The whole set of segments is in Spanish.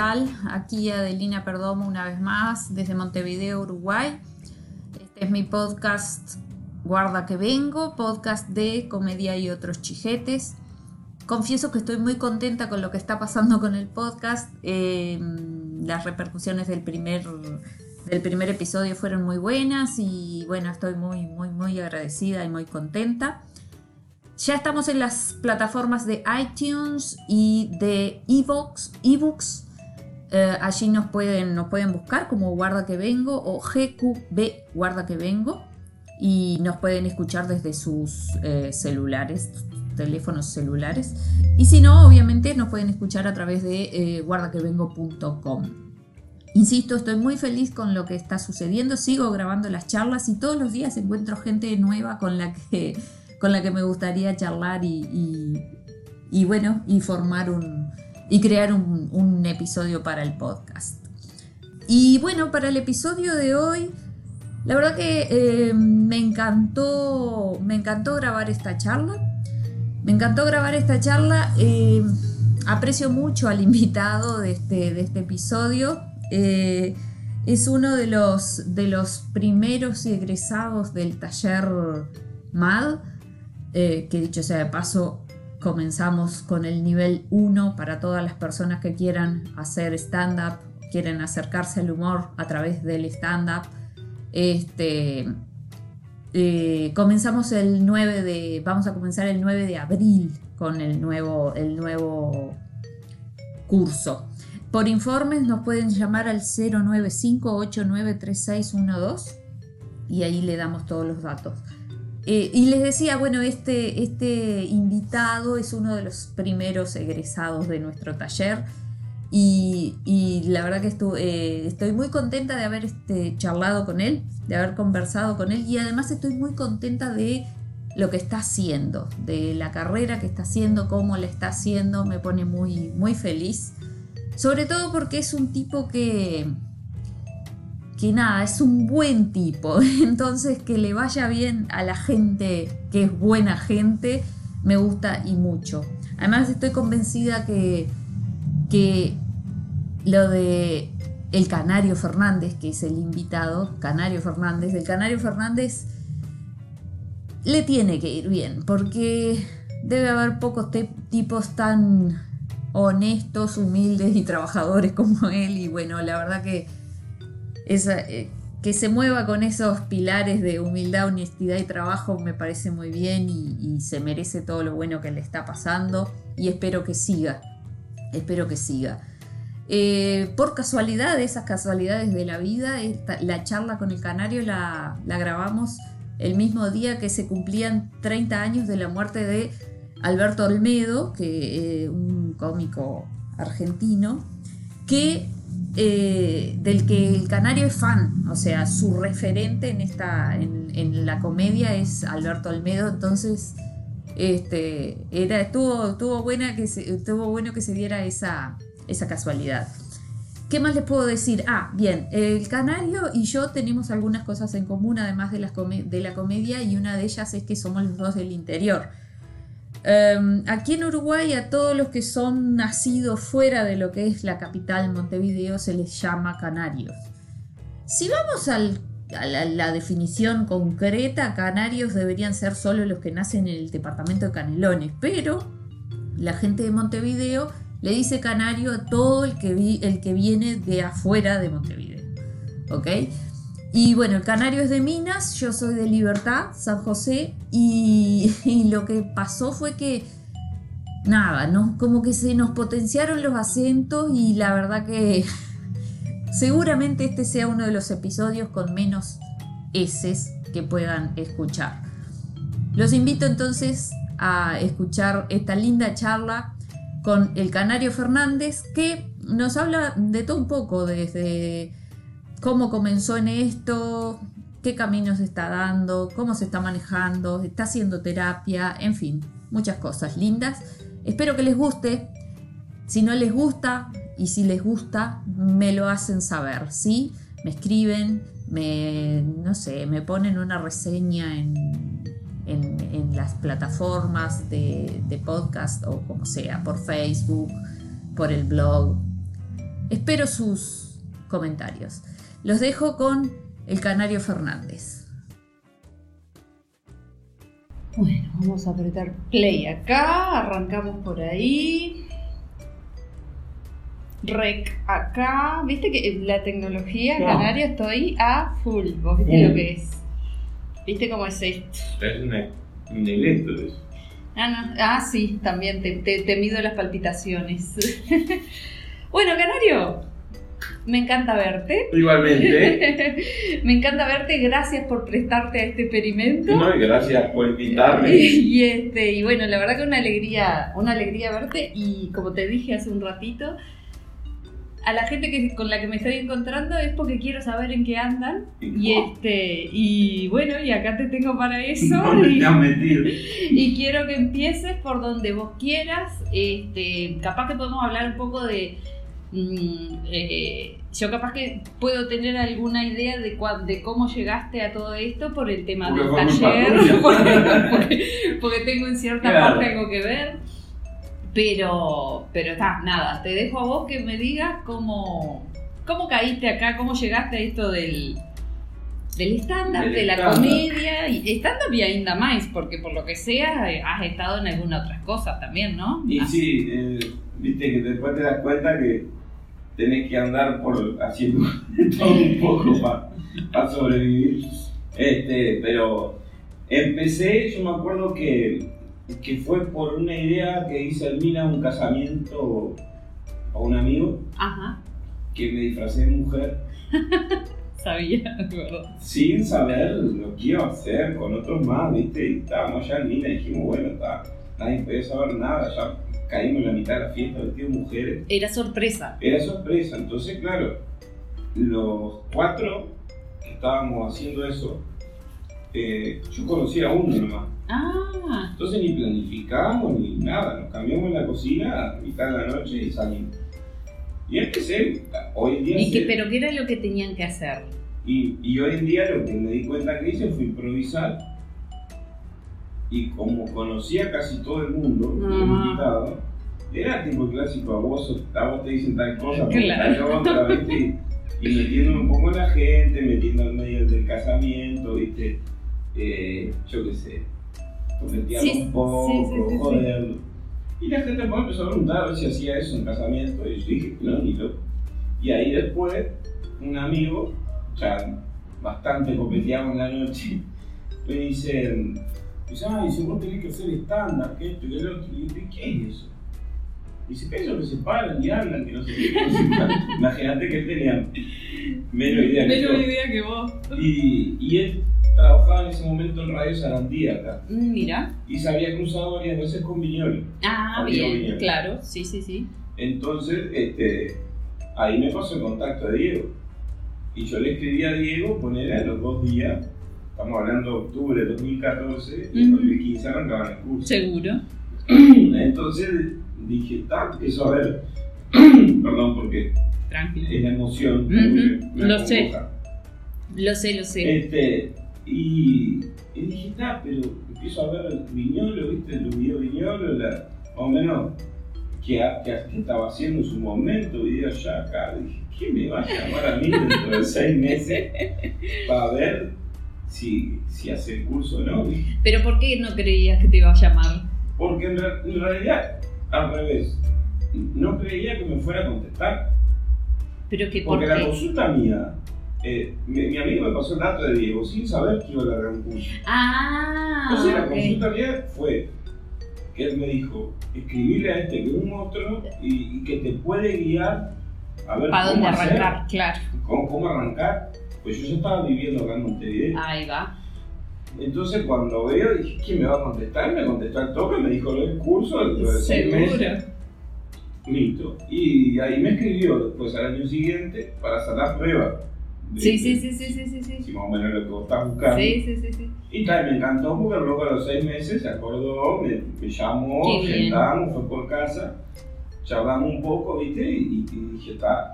¿qué tal? Aquí Adelina Perdomo una vez más desde Montevideo, Uruguay. Este es mi podcast Guarda que vengo, podcast de comedia y otros chijetes. Confieso que estoy muy contenta con lo que está pasando con el podcast. Em, las repercusiones del primer, del primer episodio fueron muy buenas y bueno, estoy muy, muy, muy agradecida y muy contenta. Ya estamos en las plataformas de iTunes y de ebooks. ebooks. Eh, allí nos pueden, nos pueden buscar como Guarda que Vengo o GQB Guarda que Vengo y nos pueden escuchar desde sus eh, celulares, teléfonos celulares. Y si no, obviamente nos pueden escuchar a través de eh, guardaquevengo.com. Insisto, estoy muy feliz con lo que está sucediendo, sigo grabando las charlas y todos los días encuentro gente nueva con la que, con la que me gustaría charlar y, y, bueno, y formar un y crear un, episodio para el podcast. Y bueno, para el episodio de hoy la verdad que eh, me encantó, me encantó grabar esta charla. Me encantó grabar esta charla. Eh, aprecio mucho al invitado de este, de este episodio. Eh, es uno de los, de los primeros egresados del taller MAD, que dicho sea de paso, comenzamos con el nivel 1 para todas las personas que quieran hacer stand-up, quieren acercarse al humor a través del stand-up. Este, eh, comenzamos el 9 de, vamos a comenzar el 9 de abril con el nuevo, el nuevo curso. Por informes nos pueden llamar al 095-893612 y ahí le damos todos los datos. Eh, y les decía, bueno, este, este invitado es uno de los primeros egresados de nuestro taller y, la verdad que eh, estoy muy contenta de haber este, charlado con él, de haber conversado con él y además estoy muy contenta de lo que está haciendo, de la carrera que está haciendo, cómo la está haciendo, me pone muy, muy feliz. Sobre todo porque es un tipo que, que nada, es un buen tipo. Entonces que le vaya bien a la gente que es buena gente, me gusta y mucho. Además estoy convencida que que lo de el Canario Fernández, que es el invitado, Canario Fernández, el Canario Fernández le tiene que ir bien, porque debe haber pocos tipos tan honestos, humildes y trabajadores como él, y bueno, la verdad que eh, que se mueva con esos pilares de humildad, honestidad y trabajo me parece muy bien y se merece todo lo bueno que le está pasando y espero que siga Espero que siga. Eh, por casualidad, esas casualidades de la vida, la charla con el canario la, grabamos el mismo día que se cumplían 30 años de la muerte de Alberto Olmedo, que, eh, un cómico argentino, que, eh, del que el canario es fan, o sea, su referente en, esta, en la comedia es Alberto Olmedo, entonces este, era, estuvo, buena que estuvo bueno que se diera esa, esa casualidad. ¿Qué más les puedo decir? Ah, bien, el Canario y yo tenemos algunas cosas en común, además de la, de la comedia, y una de ellas es que somos los dos del interior. Em, aquí en Uruguay a todos los que son nacidos fuera de lo que es la capital Montevideo se les llama canarios. Si vamos al la, definición concreta, canarios deberían ser solo los que nacen en el departamento de Canelones, pero la gente de Montevideo le dice canario a todo el que, el que viene de afuera de Montevideo. ¿Ok? Y bueno, el canario es de Minas, yo soy de Libertad, San José, y, lo que pasó fue que, nada, ¿no? como que se nos potenciaron los acentos y la verdad que Seguramente este sea uno de los episodios con menos S que puedan escuchar. Los invito entonces a escuchar esta linda charla con el Canario Fernández que nos habla de todo un poco, desde cómo comenzó en esto, qué caminos está dando, cómo se está manejando, está haciendo terapia, en fin, muchas cosas lindas. Espero que les guste. Si no les gusta, y si les gusta, me lo hacen saber, ¿sí? Me escriben, me, no sé, me ponen una reseña en, en, las plataformas de, de, podcast o como sea, por Facebook, por el blog. Espero sus comentarios. Los dejo con el Canario Fernández. Bueno, vamos a apretar play acá, arrancamos por ahí. Rec acá, viste que la tecnología No. canaria estoy a full, vos viste Mm. lo que es. ¿Viste cómo es esto? Es una, un electro eso. Ah, no. ah, sí, también te, te- te mido las palpitaciones. bueno, Canario, me encanta verte. Igualmente. me encanta verte, gracias por prestarte a este experimento. no, y gracias por invitarme. Y, este, y bueno, la verdad que una alegría, una alegría verte y como te dije hace un ratito, a la gente que, con la que me estoy encontrando es porque quiero saber en qué andan y este y bueno, y acá te tengo para eso ¿Dónde y, y quiero que empieces por donde vos quieras, este, capaz que podemos hablar un poco de mm, eh, yo capaz que puedo tener alguna idea de, cua- de cómo llegaste a todo esto por el tema Porque del taller, porque, porque- porque tengo en cierta Claro. parte algo que ver. Pero, pero está, nada, te dejo a vos que me digas cómo, cómo caíste acá, cómo llegaste a esto del, del Del de la comedia, y stand-up y ainda más, porque por lo que sea eh, has estado en algunas otras cosas también, ¿no? Y Ah, sí, eh, viste que después te das cuenta que tenés que andar por haciendo todo un poco para sobrevivir. Este, pero empecé, yo me acuerdo que, que fue por una idea que hice Hermina un casamiento a un amigo Ajá, que me disfracé de mujer sabía, verdad. sin saber lo que iba a hacer con otros más, ¿viste? Y estábamos allá en Mina y dijimos, bueno, está, nadie puede saber nada, ya caímos en la mitad de la fiesta vestidos mujeres. Era sorpresa. Era sorpresa, entonces, claro, los cuatro que estábamos haciendo eso, eh, yo conocía a uno nomás. Ah, Entonces ni planificamos ni nada, nos cambiamos en la cocina a mitad de la noche y salimos. Y empecé, hoy en día y que, pero ¿qué era lo que tenían que hacer? y, y hoy en día lo que me di cuenta que hice fue improvisar. Y como conocía casi todo el mundo, invitados, era tipo clásico, a vos, a vos te dicen tal cosa, Claro. tal otra, ¿viste? Y, y metiéndome un poco en la gente, metiendo en medio del casamiento, ¿viste? Eh, yo qué sé, Sí, un poco, sí. Y la gente me empezó a preguntar a ver si hacía eso en casamiento, y yo dije, no, ni loco. Y ahí después, un amigo, ya bastante copeteado en la noche, me dice, dice, ay, si vos tenés que hacer estándar, que esto y que el otro. Y yo, ¿qué es eso? Dice, que ellos que se paran y hablan, que no sé qué. no sé cuánto". Imagínate que él tenía menos idea que. Menos idea que vos. Y, y él trabajaba en ese momento en Radio Sarandí acá. Mm, Mira. Y se había cruzado varias veces con Viñolo. Ah, bien, claro, sí, sí, sí. Entonces, este, ahí me pasó el contacto de Diego. Y yo le escribí a Diego, poner a los dos días, estamos hablando de octubre de 2014, y en Ujú. 2015 arrancaban el curso. Seguro. Entonces dije, eso a ver, perdón porque Tranquilo. es la emoción. Lo sé. Lo sé, lo sé. Este, y, y dije, está, pero empiezo a ver Viñolo, ¿viste? Videos de Viñolo, la, o menos, que, que, estaba haciendo en su momento, videos ya acá. Dije, ¿quién me va a llamar a mí dentro de seis meses para ver si, si hace el curso o no? Pero ¿por qué no creías que te iba a llamar? Porque en, en realidad, al revés, no creía que me fuera a contestar. Pero que por Porque la consulta mía, eh, mi, mi amigo me pasó el dato de Diego sin saber que iba a largar un curso. Ah, Entonces la consulta mía fue que él me dijo, escribirle a este que es un monstruo y, y que te puede guiar a ver ¿Para cómo dónde hacer, arrancar? Claro. cómo, cómo arrancar. Pues yo ya estaba viviendo acá en Montevideo. Ahí va. Entonces cuando veo, dije, ¿quién me va a contestar? Me contestó al toque, me dijo lo del curso dentro de seis meses. Listo. Y ahí me escribió después al año siguiente para hacer la prueba. Sí, sí, sí, sí, sí, sí, sí. si más o menos lo que vos estás buscando. Sí, sí, sí, sí. Y tal, me encantó porque luego a los seis meses se acordó, me, me llamó, sentamos, fue por casa, charlamos un poco, ¿viste? Y, y dije, está.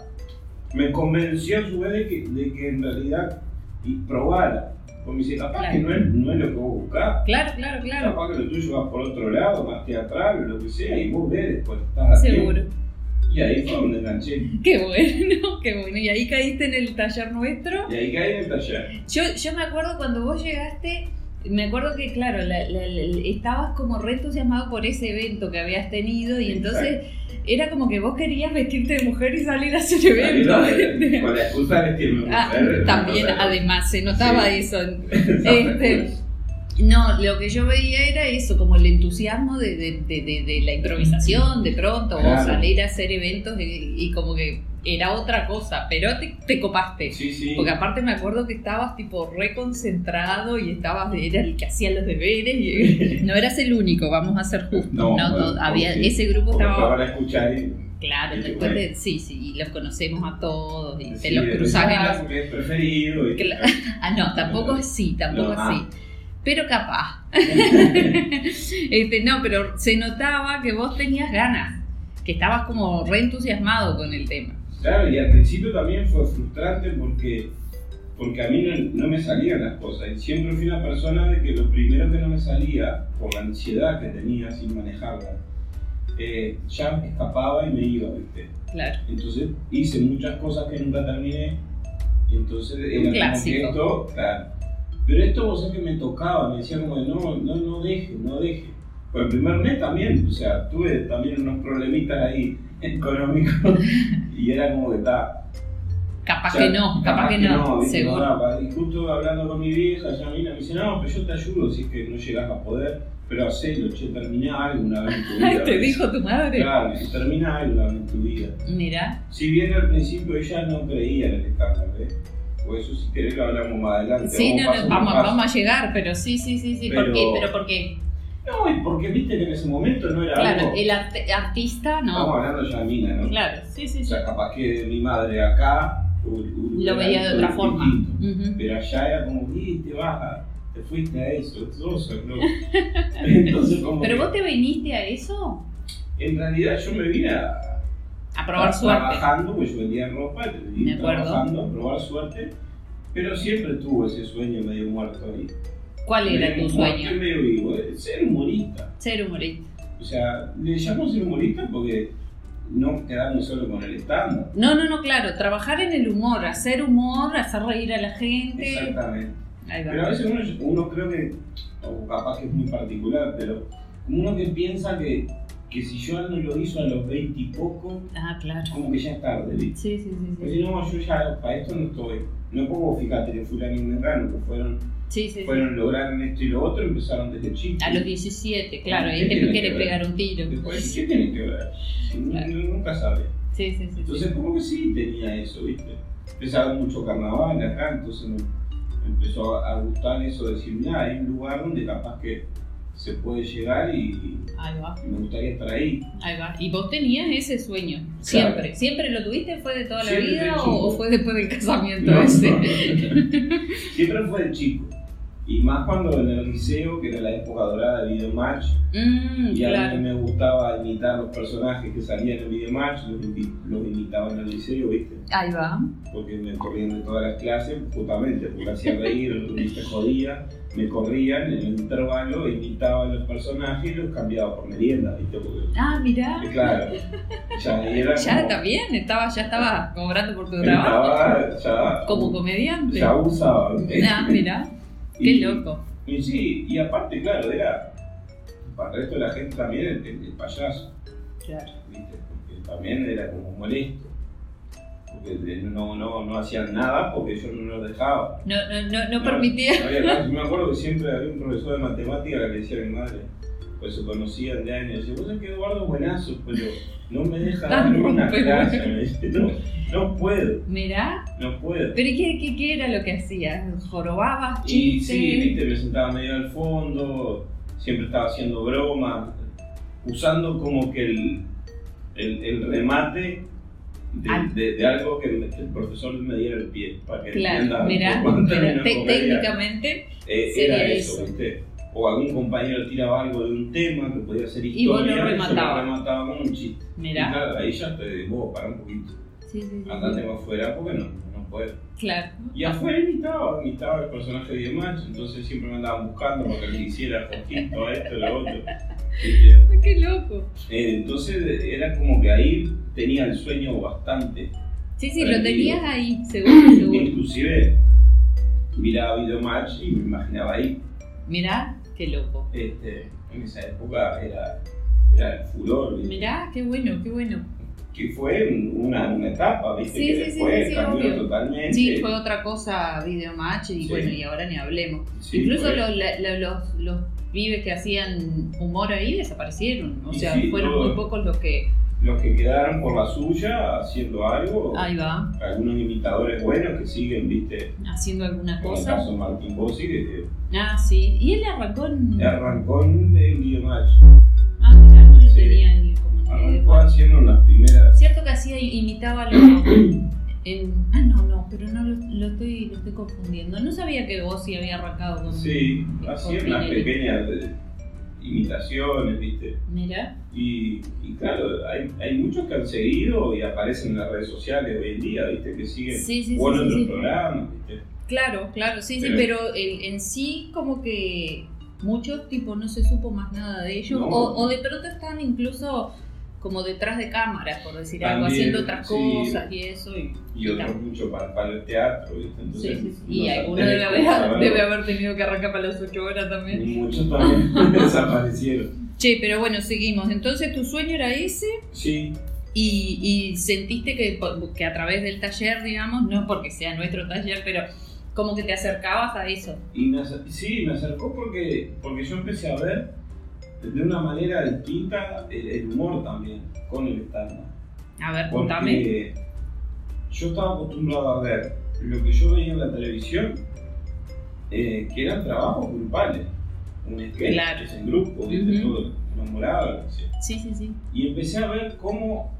Me convenció a su vez de que, de que en realidad y probara. Porque me dice, capaz Claro. que no es, no es lo que vos buscás. Claro, claro, claro. Capaz que lo tuyo va por otro lado, más teatral o lo que sea, y vos ves después estás. Seguro. Y ahí fue donde enganché. Qué bueno, qué bueno. Y ahí caíste en el taller nuestro. Y ahí caí en el taller. Yo, yo me acuerdo cuando vos llegaste, me acuerdo que, claro, la- la- la- estabas como re entusiasmado por ese evento que habías tenido y entonces era como que vos querías vestirte de mujer y salir a hacer eventos. Salir Con la excusa de vestirme Ah, mujer, también, además, se notaba Sí. eso. Este, no, lo que yo veía era eso, como el entusiasmo de, de- de- de- de la improvisación, de pronto, o Claro. salir a hacer eventos y, y como que era otra cosa, pero te, te copaste. Sí, sí. Porque aparte me acuerdo que estabas tipo reconcentrado y estabas, era el que hacía los deberes y no eras el único, vamos a ser justos. No, No, To- había, ese grupo estaba, de escuchar y. claro, y después de, sí, sí, y los conocemos a todos y te los de cruzás en los... preferido. Y, Cla- Ah, no, tampoco así, tampoco No, así. ah. Pero capaz. este, no, pero se notaba que vos tenías ganas, que estabas como re entusiasmado con el tema. Claro, y al principio también fue frustrante porque, porque a mí no, no me salían las cosas. Y siempre fui una persona de que lo primero que no me salía, por la ansiedad que tenía sin manejarla, eh, ya escapaba y me iba, ¿viste? Claro. Entonces hice muchas cosas que nunca terminé. Y entonces era como que clásico. esto, claro. Pero esto vos sabés que me tocaba, me decía como de, no, no, no deje, no deje. Pues el primer mes también, o sea, tuve también unos problemitas ahí económicos y era como que está. Capaz o sea, que no, capaz, que, no, seguro. Y justo hablando con mi vieja, Yamina, me dice, no, pero yo te ayudo si es que no llegas a poder, pero hacelo, che, termina algo una vez en tu vida. Te dijo tu madre. Claro, termina algo una vez en tu vida. Mira, Si bien al principio ella no creía en el estándar, ¿eh? Por eso si querés lo hablamos más adelante. sí, no, no, por vamos, vamos a llegar, pero sí, sí, sí, sí. ¿Por Pero- qué? Pero porque, No, y porque viste que en ese momento no era claro, algo... el artista Estamos no. hablando ya de mina, ¿no? Claro, sí, sí, O sí. sea, capaz que mi madre acá... Lo veía de otra forma. Pero allá era como, y te vas, a- te fuiste a eso, ¿no? Entonces como ¿Pero que- vos te viniste a eso? En realidad yo me vine a... A probar suerte. Trabajando, porque yo vendía ropa, Me trabajando, a probar suerte, pero siempre tuve ese sueño medio muerto ahí. ¿Cuál era tu sueño? medio vivo, eh, ser humorista. Ser humorista. O sea, le llamo ser humorista porque no quedarme solo con el estándar. No, no, no, claro, trabajar en el humor, hacer humor, hacer reír a la gente. Exactamente. Pero a veces uno, uno creo que, o capaz que es muy particular, pero uno que piensa que, que si yo no lo hizo a los 20 y poco, Ah, claro. como que ya es tarde, ¿viste? Sí, sí, sí. Sí, si no, yo ya para esto no estoy. No puedo, fíjate, que fulano y Mengano, que fueron, sí, sí. sí. fueron lograron esto y lo otro, empezaron desde chicos. A los 17, claro, ¿Qué ahí te ver? pegar un tiro. Después, ¿qué tiene que ver? No- Claro. no- nunca sabe. Sí, sí, sí. Entonces, como que sí tenía eso, ¿viste? Empecé a ver mucho carnaval acá, entonces me empezó a gustar eso de decir, mira, hay un lugar donde capaz que se puede llegar y, Ahí va, y me gustaría estar ahí. ahí va. Y vos tenías ese sueño, siempre. Claro. ¿Siempre lo tuviste? ¿Fue de toda la Siempre vida o fue después del casamiento No, ese? no. Siempre fue de chico. Y más cuando en el liceo, que era la época dorada de Videomatch, Mm, y a mí me gustaba imitar los personajes que salían en Videomatch, los, los imitaba en el liceo, ¿viste? Ahí va. porque me corrían de todas las clases, justamente porque hacía reír, me jodía, me corrían en el intervalo, imitaban los personajes y los cambiaba por merienda, ¿viste? Porque, Ah, mirá. y claro, ya era Ya como- también, estaba, ya estaba cobrando por tu trabajo. estaba ya, Como comediante. ya usaba, ¿viste? Ah, mirá. Qué Y- loco. Y sí, y aparte, claro, era, para el resto de la gente también el, el- el payaso, Claro. ¿viste? Porque también era como molesto. Porque no, no, no hacían nada porque yo no los dejaba. No, no, no, no permitía. había. Yo me acuerdo que siempre había un profesor de matemática que le decía a mi madre, pues se conocían de años, y vos sabés que Eduardo es buenazo, pero no me deja dar no, una clase. Me dice, no, no puedo, Mirá. no puedo. ¿Pero y qué, qué, qué era lo que hacías? ¿Jorobabas? Y ¿Chistes? sí, viste, me sentaba medio al fondo, siempre estaba haciendo bromas, usando como que el, el, el remate de, Ah. de- de algo que, me- que el profesor me diera el pie, para que Claro, entienda mirá, mirá, técnicamente Eh, sería era eso, eso. ¿viste? O algún compañero tiraba algo de un tema que podía ser Y vos lo historia, rematabas. remataba con un chiste. Y Mirá. claro, ahí ya te vos, para un poquito. Sí, sí, sí, Andate sí. más afuera porque no, no puedo. Claro. Y afuera imitaba, imitaba el personaje de Diemash, entonces siempre me andaban buscando para que le hiciera poquito esto, lo otro. Qué loco. Eh, Entonces era como que ahí tenía el sueño bastante. Sí, sí, lo tenías ahí, seguro, seguro. Inclusive miraba videomatch y me imaginaba ahí. Mirá, qué loco. Este, en esa época era, era el furor, ¿viste? Mirá, qué bueno, qué bueno. que fue un- una, una etapa, ¿viste? Sí, que sí, sí, después sí, sí, cambió totalmente. Sí, fue otra cosa Videomatch y bueno, y ahora ni hablemos. Incluso los, la- los, los pibes que hacían humor ahí desaparecieron. O sea, fueron todo. muy pocos los que. Los que quedaron por la suya haciendo algo, Ahí va, algunos imitadores buenos que siguen, ¿viste? haciendo alguna Como el cosa. caso de Martín Bossi, que Ah, sí. Y él arrancó en. arrancó en Videomatch. Ah, mira, no lo Sí. tenía ahí como en Arrancó haciendo unas primeras. Cierto que hacía, imitaba los. En, ah, no, no, pero no lo, lo estoy, lo estoy confundiendo. No sabía que Bossi había arrancado con. Sí, hacía unas pequeñas eh, imitaciones, ¿viste? Mira. Y, y claro, hay, hay muchos que han seguido y aparecen en las redes sociales hoy en día, ¿viste? Que siguen Sí, sí, sí, o en sí, otros programas, ¿viste? Claro, claro, sí, sí, Pero- pero el- en sí como que muchos tipo no se supo más nada de ellos No. o, o de pronto están incluso como detrás de cámaras, por decir algo, También, haciendo otras sí. cosas y eso. Y, Y otros mucho para, para el teatro, ¿viste? sí, Entonces, sí, sí. Y no alguno debe haber, debe haber tenido que arrancar para las 8 horas también. Y muchos también desaparecieron. Che, pero bueno, seguimos. Entonces tu sueño era ese Sí, y, y sentiste que, que a través del taller, digamos, no porque sea nuestro taller, pero como que te acercabas a eso. y me, sí, me acercó porque, porque yo empecé a ver de una manera distinta el, el humor también con el stand A ver, contame. Porque yo estaba acostumbrado a ver lo que yo veía en la televisión, eh, que eran trabajos grupales, un sketch, Claro. en grupo, ¿viste? Ujú. todo enamorado, sea. Sí, sí, sí. Y empecé a ver cómo,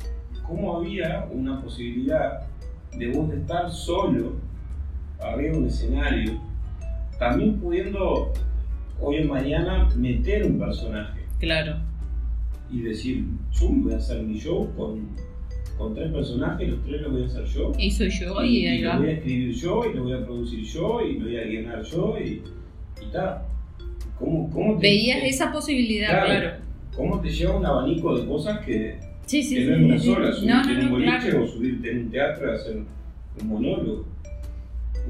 cómo había una posibilidad de vos de estar solo arriba de un escenario, también pudiendo hoy en mañana meter un personaje Claro. y decir, yo voy a hacer mi show con, con tres personajes, los tres los voy a hacer yo. Y soy yo y ahí lo voy a escribir yo y lo voy a producir yo y lo voy a guionar yo y, y tal. ¿Cómo, cómo te, Veías te- esa posibilidad, Claro. claro. ¿Cómo te lleva un abanico de cosas que, Sí, sí, que sí. no es una sola? Subirte No, no, en un boliche claro. o subirte en un teatro y hacer un monólogo.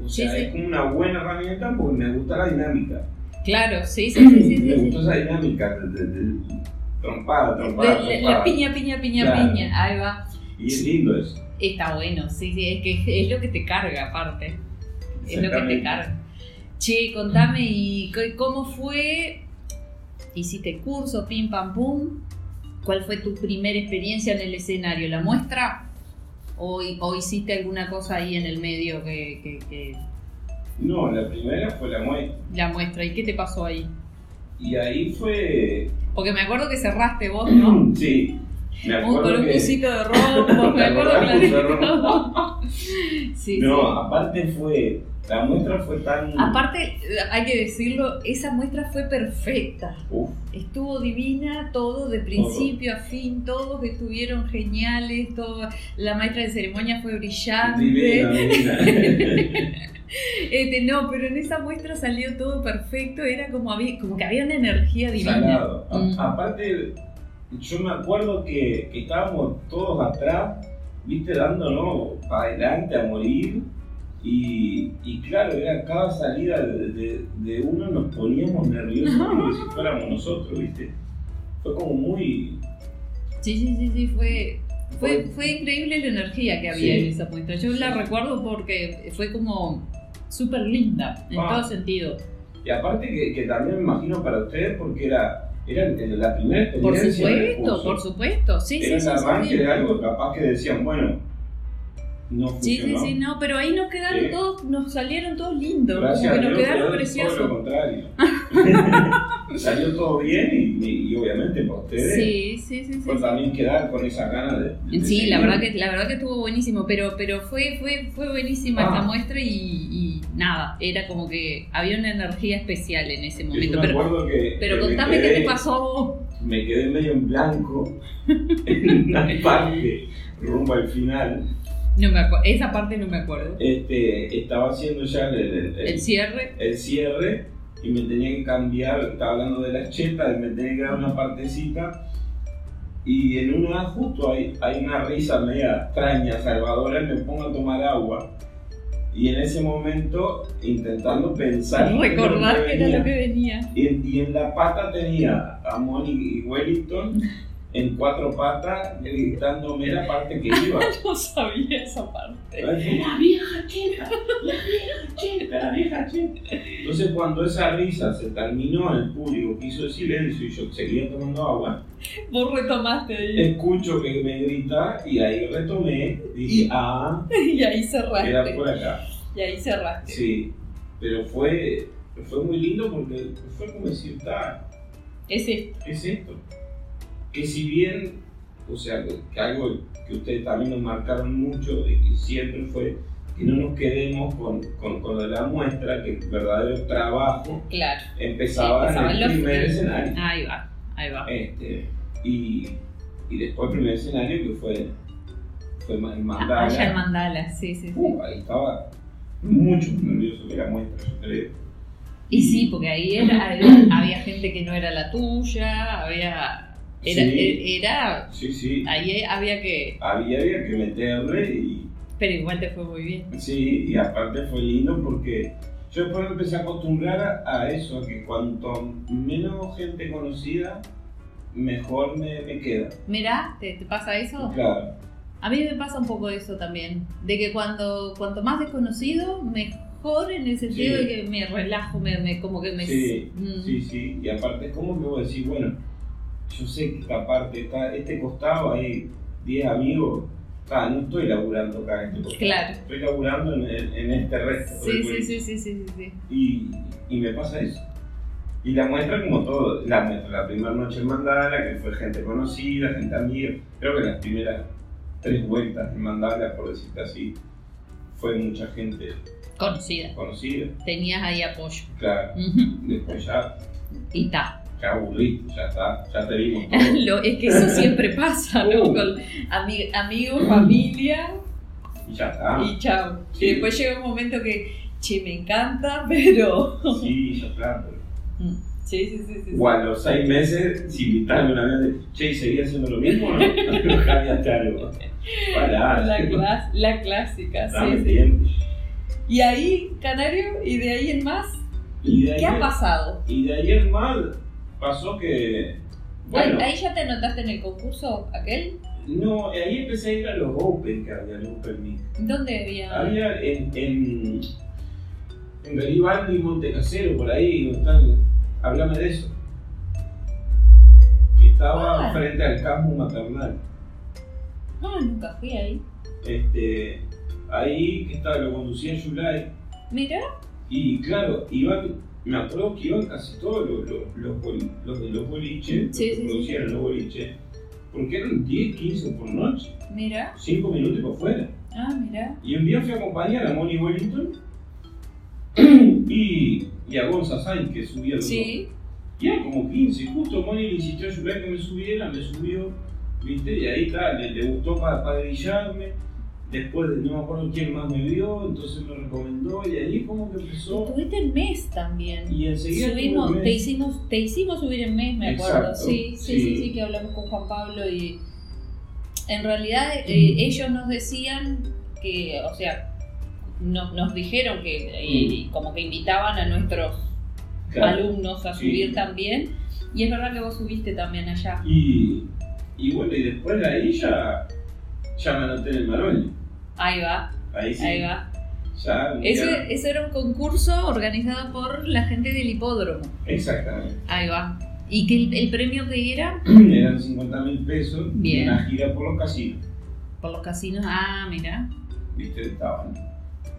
O sea, es como una buena herramienta porque me gusta la dinámica. Claro, sí, sí, sí, sí. me sí, gustó sí. esa dinámica de, de- de trompada, De- trompada, la, trompada. la piña, piña, piña, Claro. piña. Ahí va. Y es lindo eso. Está bueno, sí, sí. Es que es lo que te carga, aparte. Es lo que te carga. Che, contame, ¿y cómo fue? ¿Hiciste curso, pim, pam, pum? ¿Cuál fue tu primera experiencia en el escenario? ¿La muestra? ¿O, o hiciste alguna cosa ahí en el medio que, que- que- No, la primera fue la muestra. la muestra? ¿Y qué te pasó ahí? Y ahí fue. Porque me acuerdo que cerraste vos, ¿no? Sí. Me acuerdo con un que. de ropa, me ¿Te acuerdo acordás, clarito. Sí, no, sí. aparte fue. La muestra fue tan. Aparte, hay que decirlo, esa muestra fue perfecta. Uf, Estuvo divina, todo de principio a fin, todos estuvieron geniales, todo, la maestra de ceremonia fue brillante. divina, divina. Este, no, pero en esa muestra salió todo perfecto, era como, había, como que había una energía divina. Mm. Aparte, yo me acuerdo que, que estábamos todos atrás, viste, dándonos para adelante a morir. Y, y claro, era cada salida de, de- de uno nos poníamos nerviosos como si fuéramos nosotros, viste. Fue como muy. Sí, sí, sí, sí, fue, fue, fue increíble la energía que había Sí. en esa muestra. Yo la recuerdo porque fue como súper linda, en Ah. todo sentido. Y aparte que, que también me imagino para ustedes porque era, era la primera Por experiencia. del supuesto, por supuesto. Sí, Era sí, el sí, arranque de algo capaz que decían, bueno, no Sí, sí, sí, no, pero ahí nos quedaron Sí. todos, nos salieron todos lindos, Gracias como que nos quedaron quedó Todo lo preciosos. contrario. Salió todo bien y, y- y obviamente para ustedes Sí, sí, sí, sí. fue sí. también quedar con esa gana de. de Sí, seguir. la verdad que la verdad que estuvo buenísimo, pero pero fue fue fue buenísima Ah. esta muestra y, y nada, era como que había una energía especial en ese momento. me Pero, que. pero que me contame qué quedé- te pasó a vos. Me quedé medio en blanco en una parte rumbo al final. No me acuerdo, esa parte no me acuerdo. Este, estaba haciendo ya el, el- el- El cierre. el cierre y me tenía que cambiar, estaba hablando de las chetas, me tenía que dar una partecita y en una justo hay, hay una risa media extraña, salvadora, y me pongo a tomar agua y en ese momento intentando pensar Recordar que era venía. lo que venía. Y, en- y en la pata tenía a Moni y Wellington en cuatro patas gritándome la parte que iba. No sabía esa parte. Ay, La vieja cheta, la vieja cheta, la vieja cheta. Entonces cuando esa risa se terminó, el público quiso el silencio y yo seguía tomando agua, Vos retomaste ahí. escucho que me grita y ahí retomé, dije, ah, Y ahí era cerraste. por acá. Y ahí cerraste. Sí, pero fue, fue muy lindo porque fue como decir, "Ta, Es esto. es esto. Que si bien, o sea, que algo que ustedes también nos marcaron mucho y que siempre fue que no nos quedemos con, con, con de la muestra, que el verdadero trabajo Claro. empezaba, Sí, en el los- primer escenario. Ahí va. Ahí va. Este, y, y después el primer escenario que fue, fue el mandala. Ah, en Mandala, sí, sí, sí. Uh, ahí estaba mucho nervioso que la muestra, yo creo. Y sí, porque ahí era- había gente que no era la tuya, había. Era, Sí. era. Sí, sí. Ahí había que. Había, había que meterle y Pero igual te fue muy bien. Sí, y aparte fue lindo porque yo después me empecé a acostumbrar a, a eso, a que cuanto menos gente conocida, mejor me, me queda. Mirá, ¿te, te pasa eso? Claro, A mí me pasa un poco eso también. De que cuando cuanto más desconocido, mejor en el sentido Sí. de que me relajo, me, me- como que me. sí, Mm. sí, sí. Y aparte es como que vos decís, bueno, yo sé que esta parte, está, este costado hay 10 amigos, ah, no estoy laburando acá en este costado. Claro. Estoy laburando en, en este resto. Sí, sí, sí, sí, sí, sí. Y, y me pasa eso. Y la muestra como todo, la muestra, la primera noche en Mandala, que fue gente conocida, gente amiga, creo que las primeras tres vueltas en Mandala, por decirte así, fue mucha gente Conocida. conocida, Tenías ahí apoyo. claro, después ya, Y está. Ya aburrí, ya está, ya te vimos. Lo- es que eso siempre pasa, ¿no? Uh. Con ami- amigos, familia y ya está, y chao. Sí. Y después llega un momento que, che, me encanta, pero. sí, ya está. pero- Mm. Sí, sí, sí, sí. O a los seis meses, si invitarme una vez, che, ¿y ¿seguía haciendo lo mismo o no? No cambiaste algo. Pará, La, clas- la clásica, dame sí, sí. tiempo. Y ahí, Canario, y de ahí en más, Y de ahí ¿qué ha pasado? Y de ahí en más pasó que. Bueno, ¿Ahí, ya te anotaste en el concurso aquel? no, ahí empecé a ir a los Open que había, los Open Mic. ¿Dónde había? Había en. en. en Garibaldi y Montecasero, por ahí, están. Háblame de eso. Estaba Ah. frente al campus maternal. No, nunca fui ahí. Este, ahí que estaba, lo conducía Yulai. Mira, Y claro, iban, me acuerdo que iban casi todos los, los, los, de los boliches, Sí, los que sí, sí. producían los boliches, porque eran 10, 15 por noche, mira. 5 minutos por fuera. Ah, mira. Y un día fui a acompañar a Moni Wellington y, y a Gonza Sainz, que subía los Sí. Y eran como 15, y justo Moni le insistió a Julián que me subiera, me subió, ¿viste? Y ahí está, le, le gustó para grillarme. Después, no me acuerdo quién más me vio, entonces me recomendó, y ahí como que empezó. Tuviste en mes también. Y enseguida. Subimos, te hicimos, te hicimos subir en mes, me acuerdo. Sí, sí, sí, sí. sí, que hablamos con Juan Pablo y en realidad eh, Mm. ellos nos decían que, o sea, nos, nos dijeron que y- y como que invitaban a nuestros Mm. Claro. alumnos a Sí. subir también. Y es verdad que vos subiste también allá. Y, y bueno, y después de ahí ya, ya me anoté en el Maroli. Ahí va, Ahí sí. ahí va. Ya, Ese, ese era un concurso organizado por la gente del hipódromo. Exactamente. Ahí va. ¿Y que el, el premio que era? Eran 50 mil pesos y Bien. una gira por los casinos. Por los casinos. Ah, mira. ¿Viste? Estaban.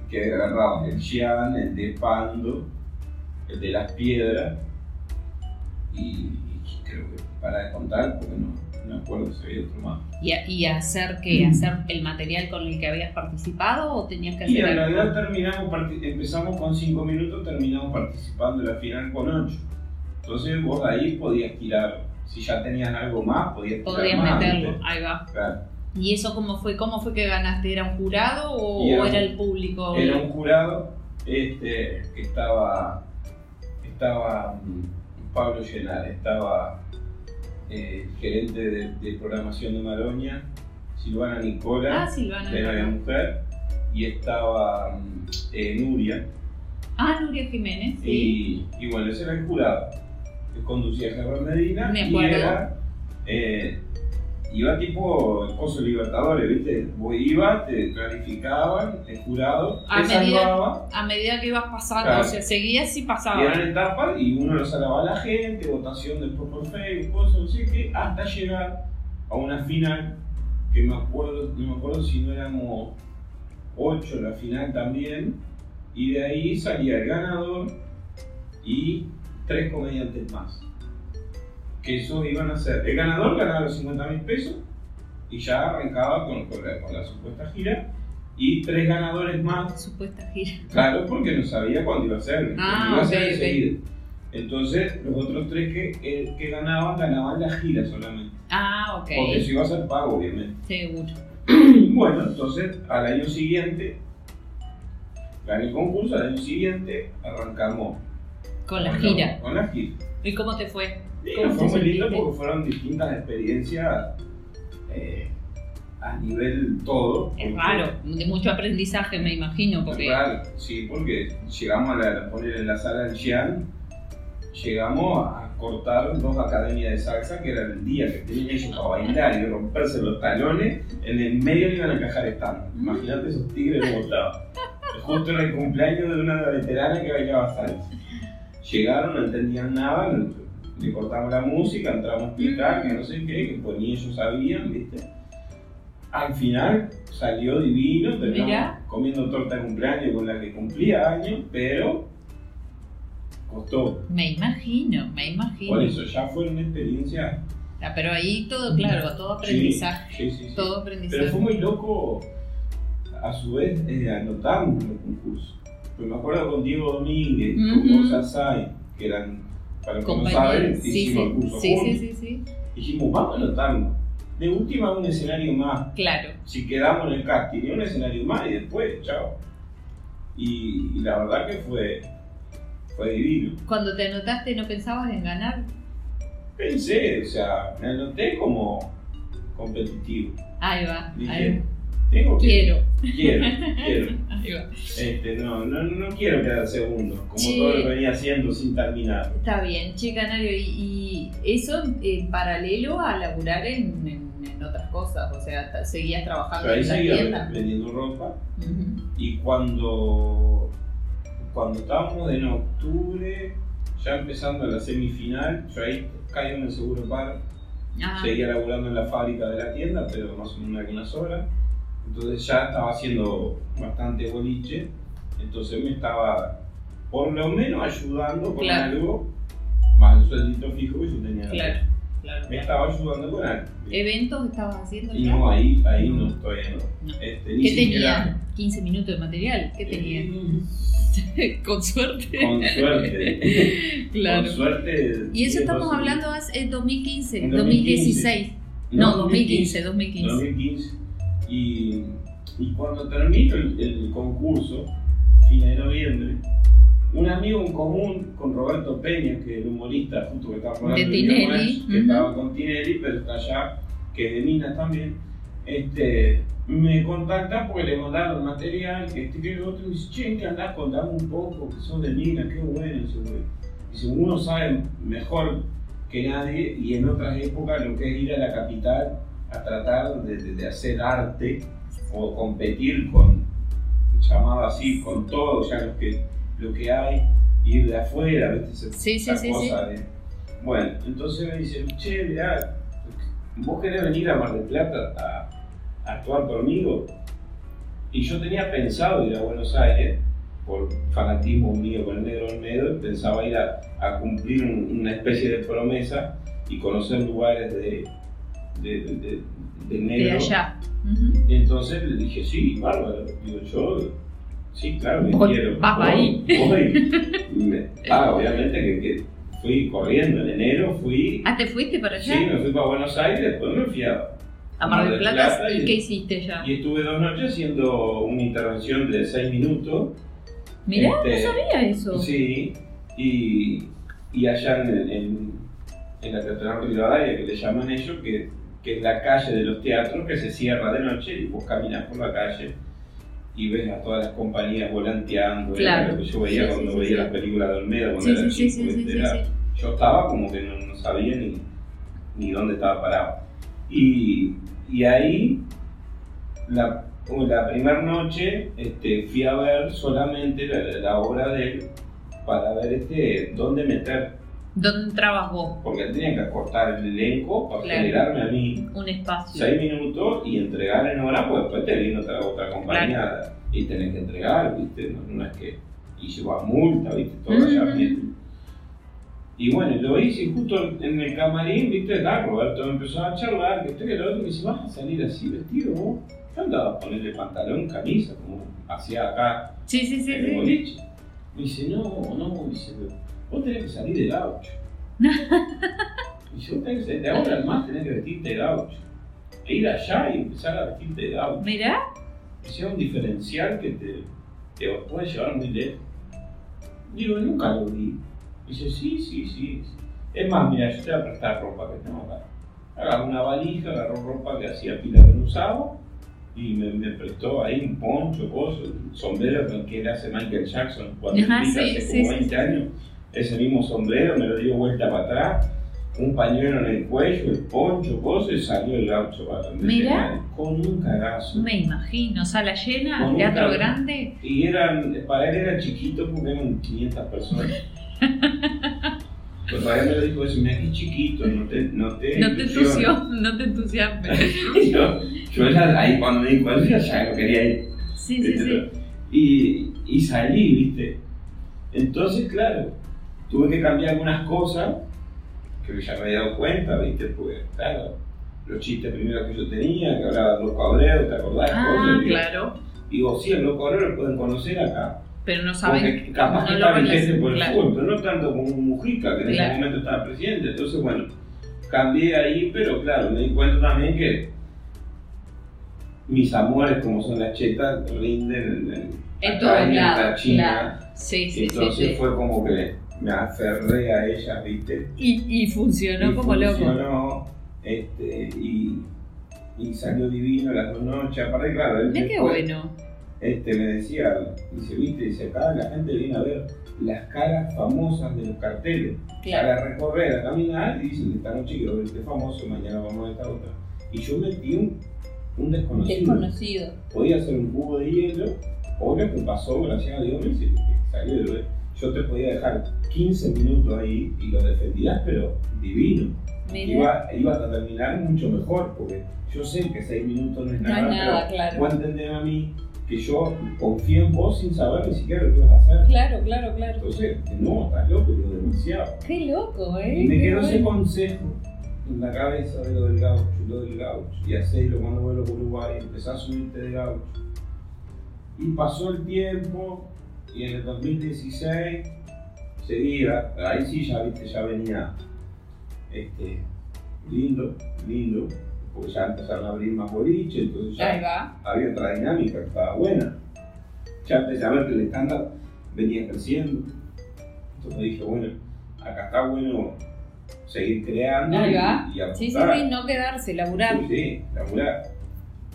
Que agarraban el Xian, el de Pando, el de las piedras. Y, y creo que para de contar, porque no, no me acuerdo si había otro más. ¿Y, a- y hacer qué? ¿Hacer el material con el que habías participado o tenías que Y hacer en algo? realidad terminamos, empezamos con 5 minutos, terminamos participando en la final con 8. Entonces vos ahí podías tirar, si ya tenías algo más, podías tirar Podrías más. meterlo. ¿viste? Ahí va. Claro. ¿Y eso cómo fue? ¿Cómo fue que ganaste? ¿Era un jurado o, Y era o era un- el público? Era un jurado este, que estaba, estaba mm, Pablo Llenar, estaba eh, gerente de, de programación de Maroña, Silvana Nicola, Ah, Silvana. de Mujer, y estaba mm, eh, Nuria, Ah, Nuria Jiménez, sí. y, y bueno, ese era el jurado, que conducía Germán Medina, Me y era, eh, iba tipo el Pozo Libertadores, ¿viste? Vos Iba, te clarificaban, el jurado, A te medida- salvaba, A medida que ibas pasando, Claro. o sea, seguías y y pasabas. eran etapas, y uno lo salvaba a la gente, votación después por Facebook, cosas, no sé qué, hasta llegar a una final, que me acuerdo, no me acuerdo si no éramos 8 la final también, y de ahí salía el ganador y tres comediantes más. Que esos iban a ser, el ganador ganaba los 50 mil pesos y ya arrancaba con, con la, con la supuesta gira, y tres ganadores más Supuesta gira. Claro, porque no sabía cuándo iba a ser. Ah, iba a ser ok, ok. enseguida. Entonces, los otros tres que, eh, que ganaban, ganaban la gira solamente. Ah, ok. Porque eso iba a ser pago, obviamente. Seguro. Bueno, entonces, al año siguiente, gané el concurso, al año siguiente arrancamos. Con la arrancamos gira. Con la gira. ¿Y cómo te fue? Y ¿Cómo fue muy lindo porque fueron distintas experiencias eh, a nivel todo. Es raro, de mucho aprendizaje me imagino, porque Claro, sí, porque llegamos a, la, en la sala del Xian, llegamos a cortar dos academias de salsa, que era el día que tenían ellos para bailar y romperse los talones, en el medio le iban a encajar estando. Imagínate esos tigres como estaban. Justo en el cumpleaños de una veterana que bailaba salsa. Llegaron, no entendían nada, le cortamos la música, entramos a explicar que no sé qué, que pues ni ellos sabían, ¿viste? Al final salió divino, terminamos Mirá. comiendo torta de cumpleaños con la que cumplía años, pero costó. me imagino, me imagino. Por eso ya fue una experiencia. Ah, pero ahí todo, claro, todo aprendizaje. Sí, sí, sí. Todo Pero aprendizaje. fue muy loco, a su vez, eh, anotarnos en los concursos. Pues me acuerdo con Diego Domínguez, Ujú. con Rosa Say, que eran, para los que no saben. Sí, hicimos el sí, curso sí, juntos. sí, sí, sí. Dijimos, vamos a anotarnos. De última, un escenario más. Claro. Si quedamos en el casting, un escenario más y después, chao. Y, y la verdad que fue, fue divino. Cuando te anotaste, ¿no pensabas en ganar? Pensé, o sea, me anoté como competitivo. Ahí va, ahí Dije, va. Tengo que. Quiero. Quiero, quiero. Ahí va. Este, no, no, no quiero quedar segundo, como todo lo que venía haciendo sin terminar. Está bien, che, Canario, y, y eso en paralelo a laburar en, en- en otras cosas, o sea, seguías trabajando Yo ahí en la seguía tienda. vendiendo ropa y cuando, cuando estábamos en octubre, ya empezando la semifinal, yo ahí caí en el seguro paro, Ah, seguía laburando en la fábrica de la tienda, pero más o menos algunas horas. Entonces ya estaba haciendo bastante boliche, entonces me estaba por lo menos ayudando con Claro. algo, más el sueldito fijo que yo tenía. claro, claro. Me estaba ayudando con algo. ¿Eventos estabas haciendo Y no, ahí, ahí no, todavía no. No. Este, ni ¿Qué siquiera- tenía? ¿15 minutos de material? ¿Qué tenía? Eh, Con suerte. Con suerte. claro. Con suerte. Y eso estamos hablando en 2015, En 2016. No, 2015, 2015. 2015. Y, y cuando termino el, el concurso, fin de noviembre, un amigo en común con Roberto Peña, que es el humorista, justo que estaba hablando De Tinelli, que ujú. estaba con Tinelli, pero está allá, que es de Minas también, este, me contacta porque le mandaron material, que este que el otro, y dice, che, que andás contame un poco, que son de Minas, qué bueno. Dice, uno sabe mejor que nadie, y en otras épocas lo que es ir a la capital a tratar de, de- de hacer arte o competir con, llamado así, con todo ya lo que, lo que hay, ir de afuera, ¿viste? Sí, sí, sí, cosa de- Bueno, entonces me dice, che, mirá, ¿vos querés venir a Mar del Plata a, a actuar conmigo? Y yo tenía pensado ir a Buenos Aires, por fanatismo mío con el negro Olmedo, pensaba ir a, a cumplir un- una especie de promesa y conocer lugares de, de, de- de- negro. De allá. Entonces le dije, sí, bárbaro. Digo, yo, sí, claro, me Voy, quiero. vas Voy, ahí. voy. Me- ah, obviamente que, que fui corriendo en enero, fui. Ah, ¿te fuiste para Sí, allá? me fui para Buenos Aires, después me fui a. a Mar del Plata. y- ¿Y qué hiciste ya? Y estuve dos noches haciendo una intervención de seis minutos. Mirá, Este, no sabía eso. Sí, Y, y allá en, en, en la Teatral Rivadavia, que le llaman ellos, que, que es la calle de los teatros que se cierra de noche y vos caminas por la calle y ves a todas las compañías volanteando, Claro. era lo que yo veía Sí, cuando sí, veía sí. las películas de Olmedo cuando Sí, era sí, sí, chico, yo estaba como que no, no sabía ni, ni dónde estaba parado. Y, y ahí, la, la primera noche, este, fui a ver solamente la, la obra de él para ver este, dónde meter, ¿Dónde vos? porque él tenía que acortar el elenco para Claro. generarme a mí Un espacio. seis minutos y entregar en hora, pues después te viene otra, otra compañía y tenés que entregar, ¿viste? No, no es que. Y llevas multa, ¿viste? Todo allá Mm. bien. Y bueno, lo hice y justo en el camarín, ¿viste? Acá Roberto me empezó a charlar, que estoy que lo otro, me dice, ¿vas a salir así vestido vos? Yo andaba a ponerle pantalón, camisa, como hacía acá Sí, sí, sí. en el sí. boliche. Me dice, no, no, dice, vos tenés que salir de gaucho. Dice, vos tenés que salir de ahora en más, tenés que vestirte de gaucho. E ir allá y empezar a vestirte de gaucho. Mirá. Dice, es un diferencial que te, te puede llevar muy lejos. Digo, nunca lo vi. Dice, sí, sí, sí. Es más, mira, yo te voy a prestar ropa que tengo acá. Agarró una valija, agarró ropa que hacía pila que no usaba y me, me prestó ahí un poncho, coso, el sombrero con que le hace Michael Jackson cuando Ajá, sí, hace sí, como sí, 20 sí. años. Ese mismo sombrero me lo dio vuelta para atrás, un pañuelo en el cuello, el poncho, coso y salió el gaucho para donde Mira. con un cagazo. Me imagino. Sala llena, teatro grande. Y eran, para él era chiquito porque eran 500 personas. Pues para él me lo dijo eso, mira, qué chiquito, no te, no te, No te ilusiones". entusiasmes. No te entusiasmes. yo, yo ya ahí cuando me dijo eso, ya, ya no quería ir. Sí, sí, sí. Y, y salí, ¿viste? Entonces, claro, tuve que cambiar algunas cosas que ya me había dado cuenta, ¿viste? Porque, claro, los chistes primero que yo tenía, que hablaba de loco Abreu, ¿te acordás? Ah, claro. Digo, sí, el loco Abreu lo pueden conocer acá. Pero no saben. Porque capaz que no está vigente por el fútbol, pero no tanto como un Mujica, que en Claro. ese momento estaba presidente. Entonces, bueno, cambié ahí, pero claro, me di cuenta también que mis amores, como son las chetas, rinden en, en, En en China. claro. Sí, sí, sí, Entonces sí. fue como que me aferré a ellas, ¿viste? Y, y funcionó y como loco. funcionó, Este, y, y salió divino las dos noches. Aparte, claro, él qué bueno. este, me decía, dice, viste, dice, acá la gente viene a ver las caras famosas de los carteles, Claro. para recorrer, a caminar, y dicen, esta noche quiero ver este famoso, mañana vamos a esta otra. Y yo metí un, un desconocido. Desconocido. Podía hacer un cubo de hielo, o lo que pasó, gracias a Dios, me salió de lo yo te podía dejar 15 minutos ahí y lo defendías, pero divino. Iba, ibas a terminar mucho mejor, porque yo sé que 6 minutos no es No nada, es nada, pero claro. vos entendés a mí que yo confío en vos sin saber ni siquiera lo que vas a hacer. Claro, claro, claro. Entonces, no, estás loco, digo, demasiado. Qué loco, ¿eh? Y me quedó ese consejo en la cabeza de lo del gaucho, lo del gaucho. Y hacélo cuando vuelo por Uruguay, empezás a subirte de gaucho. Y pasó el tiempo, y en el 2016 seguía, ahí sí ya viste, ya venía este, lindo, lindo, porque ya empezaron a abrir más boliches, entonces ya había otra dinámica que estaba buena. Ya empecé a ver que el estándar venía creciendo. Entonces dije, bueno, acá está bueno seguir creando y, y apostar. Sí, sí, sí, no quedarse, laburar. Sí, sí, laburar.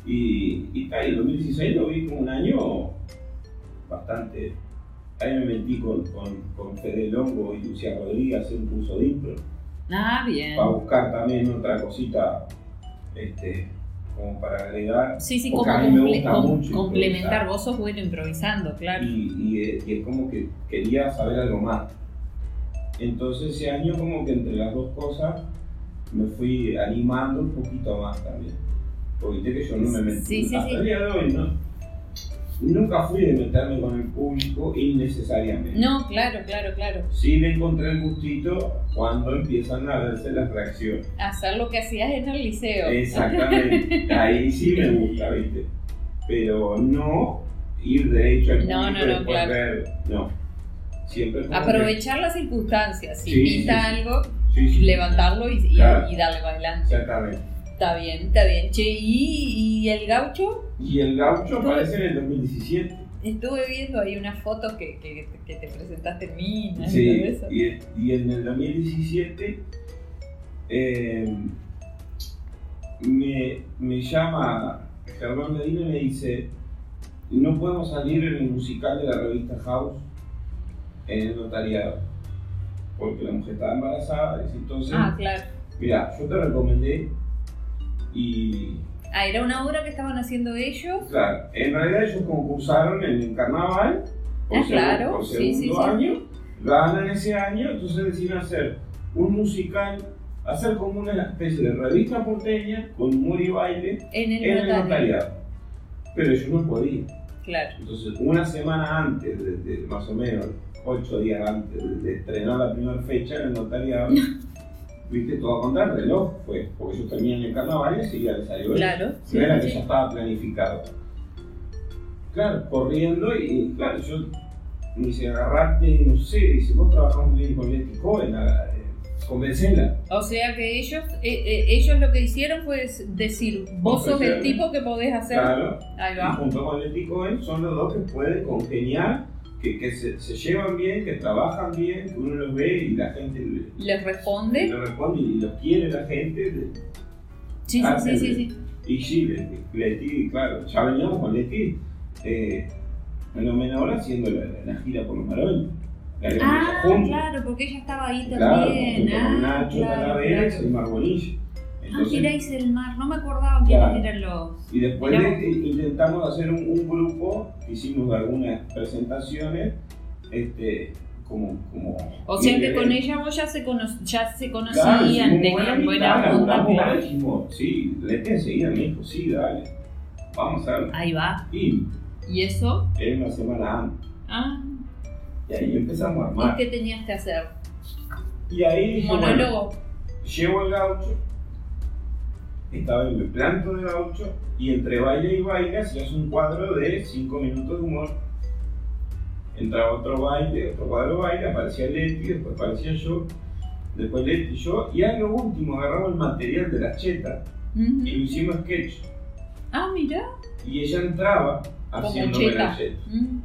Y, y y el 2016 lo vi como un año bastante. Ahí me metí con, con, con Fede Longo y Lucía Rodríguez a hacer un curso de impro Ah, bien. para buscar también otra cosita este, como para agregar. Sí, sí, como comple- com- complementar. Vos sos bueno improvisando, claro. y, y, eh, y es como que quería saber algo más. Entonces ese año como que entre las dos cosas me fui animando un poquito más también. Porque que yo no me metí. Sí, sí, Hasta sí. el día de hoy no. Nunca fui de meterme con el público innecesariamente. No, claro, claro, claro. Sí le encontré el gustito cuando empiezan a verse las reacciones. Hacer lo que hacías en el liceo. Exactamente. Ahí sí me gusta, ¿viste? Pero no ir derecho al No, público no, no, después claro. ver- No. Siempre que- Aprovechar las circunstancias. Si Sí, pinta sí, algo, Sí, levantarlo y, y- Claro. y darle para adelante. Exactamente. Está bien, está bien. Che, ¿y, y el gaucho? Y el gaucho aparece en el 2017. Estuve viendo ahí unas fotos que, que, que te presentaste en Minas Sí, y todo eso. y, y en el 2017 eh, me, me llama Germán Medina y me dice, no podemos salir en el musical de la revista House en el notariado, porque la mujer estaba embarazada, y entonces, Ah, claro. mira, yo te recomendé y Ah, era una obra que estaban haciendo ellos. Claro, en realidad ellos concursaron en el carnaval por, Ah, seg- claro, por sí, segundo sí, sí. año, ganan ese año, entonces deciden hacer un musical, hacer como una especie de revista porteña con humor y baile En el, en el notario. notariado. Pero ellos no podían. Claro. Entonces, una semana antes, de, de- más o menos, ocho días antes de, de estrenar la primera fecha en el notariado, viste todo a contar reloj, fue, porque ellos terminan el carnaval y enseguida les salió. Claro. No era que ya estaba planificado. Claro, corriendo y, y claro, yo me dice, agarrate, no sé, dice, vos trabajás muy bien con Leti Cohen, a- eh, convencela. O sea que ellos, eh, eh, ellos lo que hicieron fue decir, vos sos el tipo que podés hacer. Claro, Ahí y va. junto con Leti Cohen son los dos que pueden congeniar, que, que se, se llevan bien, que trabajan bien, que uno los ve y la gente le, Les responde. le responde y los quiere la gente. Sí, Ah, sí, sí, sí, sí. Y sí, Leti, claro, ya veníamos con Leti, eh, fenomenal ahora haciendo la, la gira por los Maroños. Ah, claro, porque ella estaba ahí Claro, también. junto con ah, Nacho claro, Talavera y claro. Selmar Bonilla. Ah, hice el mar. No me acordaba quiénes Claro. eran los. y después de- intentamos hacer un, un grupo, hicimos algunas presentaciones, este, como... como O sea que con ella vos ya se, cono- ya se conocían, tenían buena onda. sí, Leti enseguida me dijo, sí, dale, vamos a ver. Ahí va. Y ¿Y eso? era una semana antes, Ah, y ahí empezamos a ¿y armar. qué tenías que hacer? Y ahí dije, bueno, Monólogo. llevo el gaucho, estaba en el planto de gaucho, y entre baile y baile hacías un cuadro de 5 minutos de humor. Entraba otro baile, otro cuadro de baile, aparecía Leti, después aparecía yo, después Leti y yo, y a lo último agarramos el material de la cheta y lo hicimos sketch. Ah, mira. Y ella entraba haciéndome cheta. la cheta. Mm,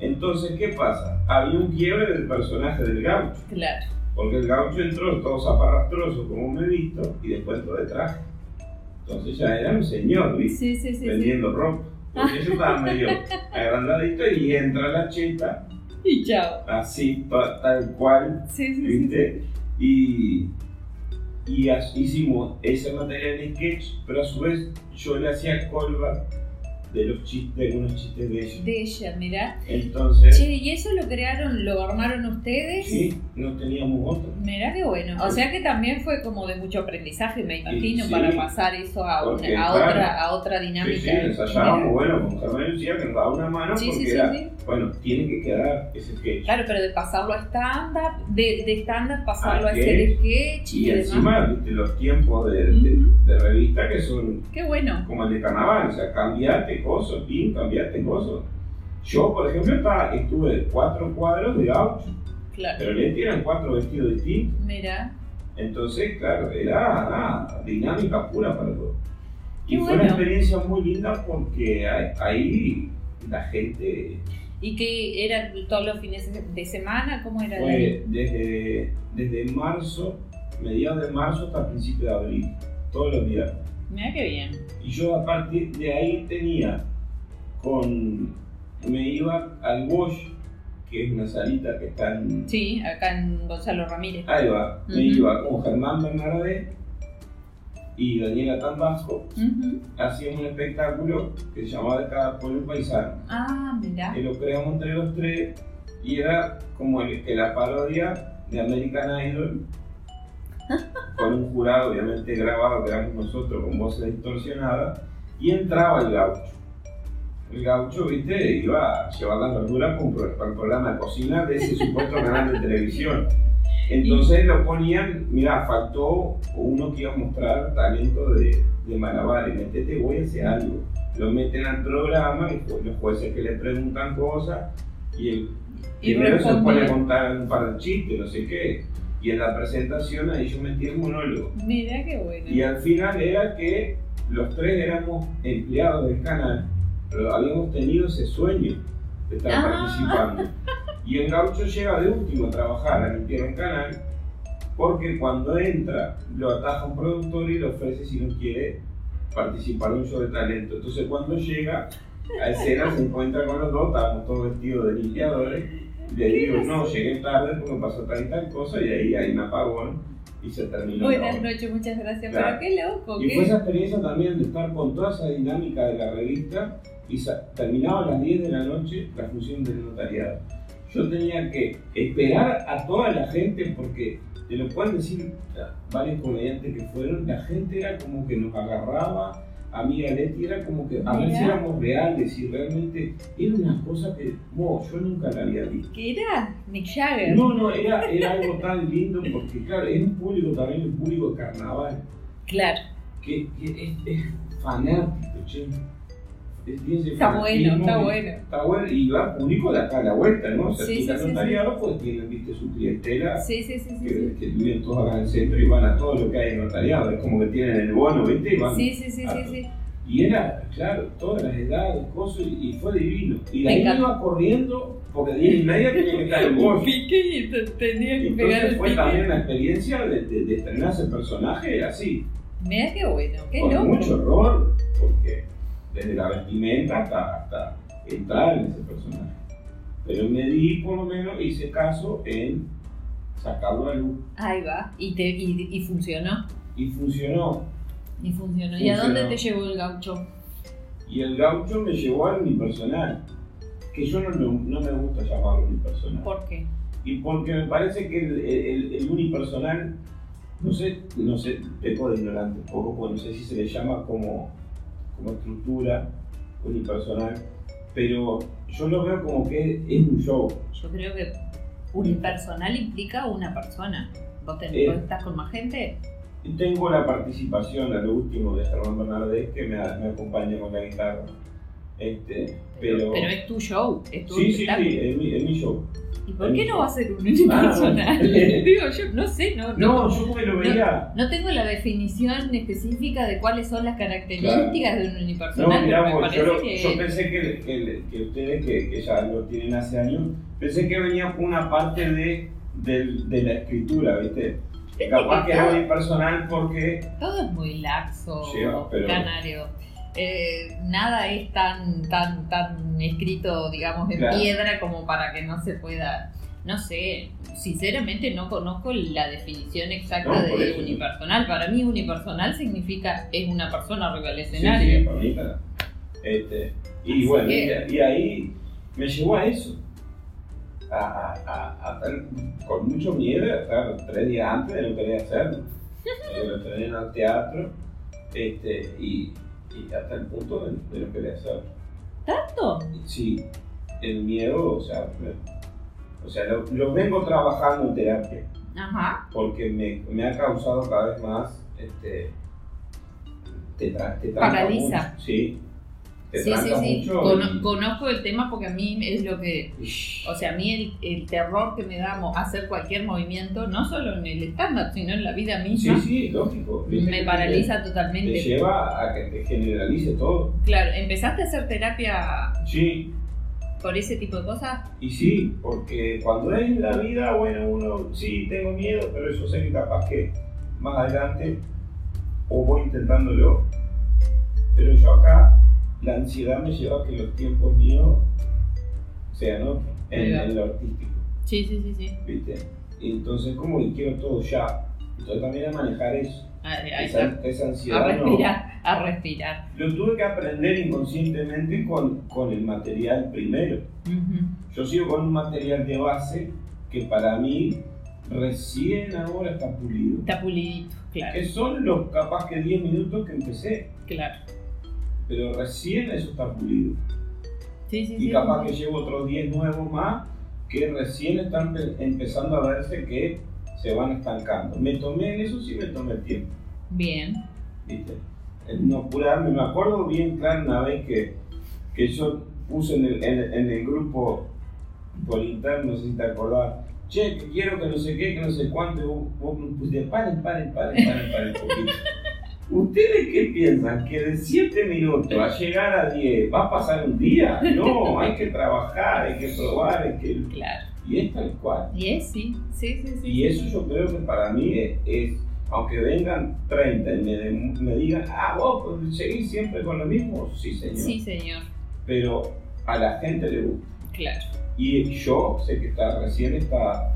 Entonces, ¿qué pasa? Había un quiebre del personaje del gaucho. claro. Porque el gaucho entró todo zaparrastroso, como me he visto, y después entró de traje. Entonces ya era un señor, ¿viste? Sí, sí, sí. Vendiendo ropa. Porque yo estaba medio agrandadito y entra la cheta, Y chao. así, ta- tal cual, Sí, sí, sí. ¿viste? Y, y hicimos ese material de sketch, pero a su vez yo le hacía callback de los chistes, de algunos chistes de ella. De ella, mira. Entonces, Che, ¿y eso lo crearon, lo armaron ustedes? sí, no teníamos otro. Mira qué bueno. O sea que también fue como de mucho aprendizaje, me imagino, sí. para pasar eso a, una- Porque, a claro. otra, a otra dinámica. Sí, sí, ensayábamos, bueno, con y Lucía que nos daba una mano Sí, porque era, bueno, tiene que quedar ese sketch. Claro, pero de pasarlo a stand-up, de, de stand-up pasarlo a A hacer sketch y, Y encima, viste, los tiempos de, de, Ujú. de revista que son Qué bueno. como el de carnaval, o sea, cambiate cosas, pin, cambiate cosas. Yo, por ejemplo, estaba, estuve cuatro cuadros de gaucho, Claro. pero Leti eran cuatro vestidos distintos. Mira. Entonces, claro, era ah, dinámica pura para todo. Y fue bueno. una experiencia muy linda porque ahí, la gente ¿Y qué era todos los fines de semana? ¿Cómo era? fue desde, desde marzo, mediados de marzo hasta principios de abril, todos los días. Mira qué bien. Y yo a partir de ahí tenía con. Me iba al Bosch, que es una salita que está en. Sí, acá en Gonzalo Ramírez. Ahí va, me Ujú. iba con Germán Bernardé y Daniela Tambasco. Hacíamos un espectáculo que se llamaba De cada pueblo paisano. Ah, mira. Que lo creamos entre los tres y era como el- la parodia de American Idol. con un jurado obviamente grabado que éramos nosotros con voces distorsionadas y entraba el gaucho. El gaucho, viste, iba a llevar las verduras para el programa de cocina de ese supuesto canal de televisión. Entonces lo ponían, mira, faltó uno que iba a mostrar talento de, de malabares, metete, voy a hacer algo. Lo meten al programa y pues, los jueces que le preguntan cosas y el Y primero se pone a contar un par de chistes, no sé qué. Y en la presentación ahí yo metí el monólogo. Mira qué bueno. Y al final era que los tres éramos empleados del canal, pero habíamos tenido ese sueño de estar Ah. participando. Y el gaucho llega de último a trabajar, a limpiar un canal, porque cuando entra lo ataja un productor y le ofrece si no quiere participar en un show de talento. Entonces cuando llega a escena se encuentra con los dos, estábamos todos vestidos de limpiadores. Y le digo, no, llegué tarde porque pasó tal y tal cosa y ahí hay un apagón y se terminó. Buenas noches, muchas gracias. Claro. Pero qué loco, Y qué- fue esa experiencia también de estar con toda esa dinámica de la revista y terminaba a las 10 de la noche la función del notariado. Yo tenía que esperar a toda la gente porque te lo pueden decir varios comediantes que fueron, la gente era como que nos agarraba, a mí y a Leti era como que a ver si éramos reales y realmente era una cosa que wow, yo nunca la había visto. ¿Qué era? Mick Jagger. No, no, era, era algo tan lindo porque claro, es un público también, un público de carnaval Claro. que, que es, es fanático, che. Es, Está bueno, está bueno. Está bueno y va público de acá a la vuelta, ¿no? O sea, Sí, si sí, el sí, notariado pues tienen, viste, su clientela Sí, sí, sí, sí. que, que viven todos acá en el centro y van a todo lo que hay en notariado. Es como que tienen el bono, ¿viste? Y van Sí, sí, sí, sí, sí. Y era, claro, todas las edades, cosas, y, fue divino. Y ahí iba corriendo, porque a 10 y media tenía que estar en Bosch. Piqué y te- tenía que pegar Entonces el fue pique. también una experiencia de, de, de estrenar ese personaje así. Mira qué bueno, qué con loco. mucho horror, porque desde la vestimenta hasta, hasta entrar en ese personaje. Pero me di, por lo menos, hice caso en sacarlo a luz. Ahí va. Y, te, y, y funcionó. Y funcionó. Y funcionó. ¿Y a dónde te llevó el gaucho? Y el gaucho me llevó al unipersonal, que yo no, me- no me gusta llamarlo unipersonal. ¿Por qué? Y porque me parece que el, el- el unipersonal, no sé, no sé, peco de ignorante un poco, porque no sé si se le llama como, como estructura unipersonal, pero yo lo veo como que es un show. Yo creo que unipersonal implica una persona. ¿Vos, te- Eh. vos estás con más gente? Tengo la participación a lo último de Germán Bernardés que me, me acompaña con la guitarra. Este, pero, Pero es tu show, es tu sí, sí, sí, es mi, es mi show. ¿Y por qué no va a ser un unipersonal? Ah, no. Digo, yo no sé, no, no, No, yo porque lo veía. no tengo la definición específica de cuáles son las características de un No, unipersonal, mirá, pero me vos, yo, lo- que... yo pensé que, que, que ustedes, que, que ya lo tienen hace años, pensé que venía una parte de, del- de la escritura, ¿viste? Capaz que era muy personal porque. Todo es muy laxo, Sí, pero- canario. Eh, nada es tan, tan, tan escrito, digamos, en Claro. piedra como para que no se pueda. No sé, sinceramente no conozco la definición exacta No, de eso. unipersonal. Para mí, unipersonal significa es una persona arriba del Sí, escenario. sí, para mí, para- Este, y Así bueno, que- y, y ahí me llevó a eso. A, a, a- a estar con mucho miedo, a estar tres días antes de no querer hacerlo. Eh, lo estrené en el teatro este, y, y hasta el punto de, de querer hacerlo. ¿Tanto? Sí, el miedo, o sea, me- o sea lo, lo vengo trabajando en terapia Ajá. porque me, me ha causado cada vez más, este, te, te Paraliza. mucho, sí, te Sí, sí, sí. y- conozco el tema porque a mí es lo que O sea, a mí el, el terror que me da hacer cualquier movimiento, no solo en el stand-up, sino en la vida sí, misma, sí, lógico. viste me paraliza Te, te totalmente. lleva a que te generalice todo. Claro, ¿empezaste a hacer terapia Sí, por ese tipo de cosas? y sí, porque cuando es la vida, bueno, uno sí tengo miedo, pero eso sé que capaz que más adelante o voy intentándolo. Pero yo acá, la ansiedad me lleva a que los tiempos míos sean otros, en, lo artístico, Sí, sí, sí, sí. ¿viste? Y entonces como que quiero todo ya. Entonces también a manejar eso. Ahí Esa, A ansiedad no, respirar, a respirar. lo tuve que aprender inconscientemente con, con el material primero. Yo sigo con un material de base que para mí recién ahora está pulido. Está pulidito, claro, Que son los capaz que 10 minutos que empecé, claro. Pero recién eso está pulido. Sí, sí, Y sí. capaz que llevo otros 10 nuevos más que recién están pe- empezando a verse que se van estancando. Me tomé en eso, sí me tomé el tiempo. Bien. ¿viste? No apurarme. Me acuerdo bien claro una vez que, que yo puse en el, en, en el grupo por interno, no sé si te acordás, che, que quiero que no sé qué, que no sé cuánto, y vos, vos me pusiste, paren, paren, paren, paren, paren un poquito. ¿Ustedes qué piensan? ¿Que de 7 minutos a llegar a 10 va a pasar un día? No, hay que trabajar, hay que probar, hay que... Claro. Y es tal cual. Y es, sí. Sí, sí, sí. Y eso yo creo que para mí es, es- aunque vengan 30 y me, me digan, ah, vos pues, seguís siempre con lo mismo, sí señor. Sí, señor. Pero a la gente le gusta. Claro. Y yo sé que está recién está,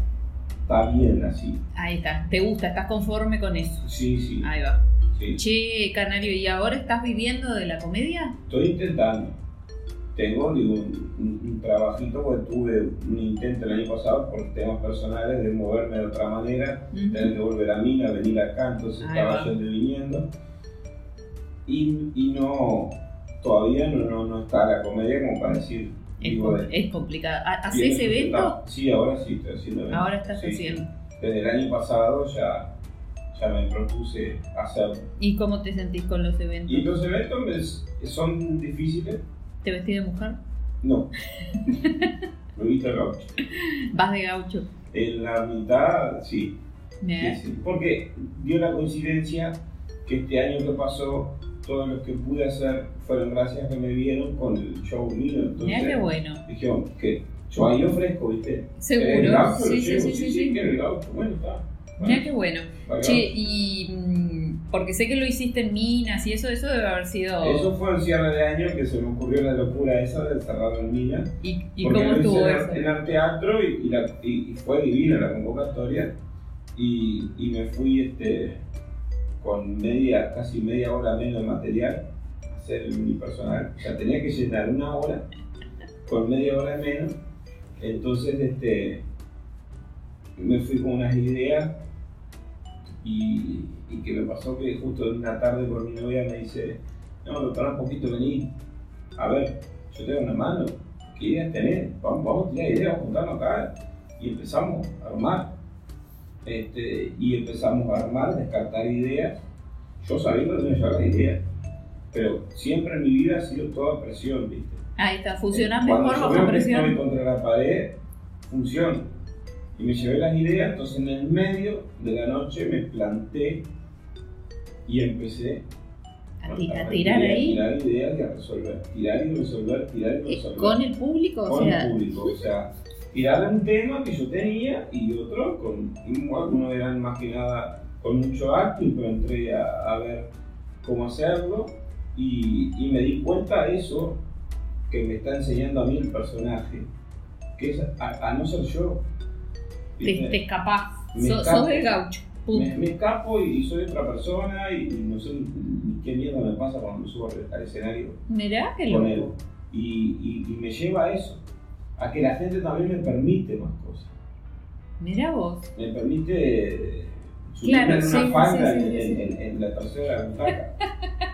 está bien así. Ahí está. ¿Te gusta? ¿Estás conforme con eso? Sí, sí, Ahí va. Sí. Che, Canario, ¿y ahora estás viviendo de la comedia? Estoy intentando. Tengo digo, un, un- un trabajito porque tuve un intento el año pasado por temas personales de moverme de otra manera, Ujú. tener que volver a Mina, venir acá, entonces Ahí estaba va. yendo y viniendo. Y, y no, todavía no, no, no está la comedia como para decir, Es, com- es complicado. ¿Ha- tiene ¿Haces evento? Sí, ahora sí estoy haciendo eventos. Ahora estás sí. haciendo. Desde el año pasado ya, ya me propuse hacerlo. ¿Y cómo te sentís con los eventos? Y los eventos son difíciles. ¿Te vestís de mujer? No. Me he visto gaucho. ¿Vas de gaucho? En la mitad, sí. Sí, sí. Porque dio la coincidencia que este año que pasó, todos los que pude hacer fueron gracias que me vieron con el show mío. Entonces, Mirá qué bueno. dijeron que yo ahí ofrezco, ¿viste? ¿Querés el Seguro. gaucho? Sí, Lo sí, llevo. sí, sí, sí. quiero el gaucho. Bueno, Mirá qué bueno. Che, y mm, porque sé que lo hiciste en minas y eso, eso debe haber sido. Eso fue el cierre de año que se me ocurrió la locura esa de cerrar en Mina. ¿Y, y porque cómo estuvo en, eso? en Arteatro y, y, la- y- y fue divina la convocatoria. Y, y me fui este, con media, casi media hora menos de material a hacer el unipersonal. O sea, tenía que llenar una hora con media hora menos. Entonces este, me fui con unas ideas y, y que me pasó que justo en una tarde con mi novia me dice, no, pero para un poquito vení, a ver, yo tengo una mano, ¿qué ideas tenés? Vamos, vamos a tirar ideas, vamos a juntarnos acá. Y empezamos a armar. Este, y empezamos a armar, descartar ideas. Yo sabiendo que no llevar las ideas. Pero siempre en mi vida ha sido toda presión, ¿viste? Ahí está, funcionás Cuando mejor bajo veo que estoy presión. contra la pared, funciona. Y me llevé las ideas, entonces en el medio de la noche me planté y empecé A, ti- a tirar ahí. tirar ideas y a resolver. Tirar y resolver, tirar y eh, resolver. Con el público, o Con sea. el público. O sea, tirar un tema que yo tenía y otro con. Algunos eran más que nada con mucho acting, pero entré a, a ver cómo hacerlo y, y me di cuenta de eso que me está enseñando a mí el personaje, que es a, a no ser yo. Te, escapás. Me So- escapo. sos el gaucho. Me, me escapo y soy otra persona y, no sé qué mierda me pasa cuando me subo al, al escenario Mirá qué con él. Y, y- y me lleva a eso, a que la gente también me permite más cosas. Mirá vos. Me permite eh, subirme Claro, en una sí, falda sí, sí, en, en- en- en la tercera butaca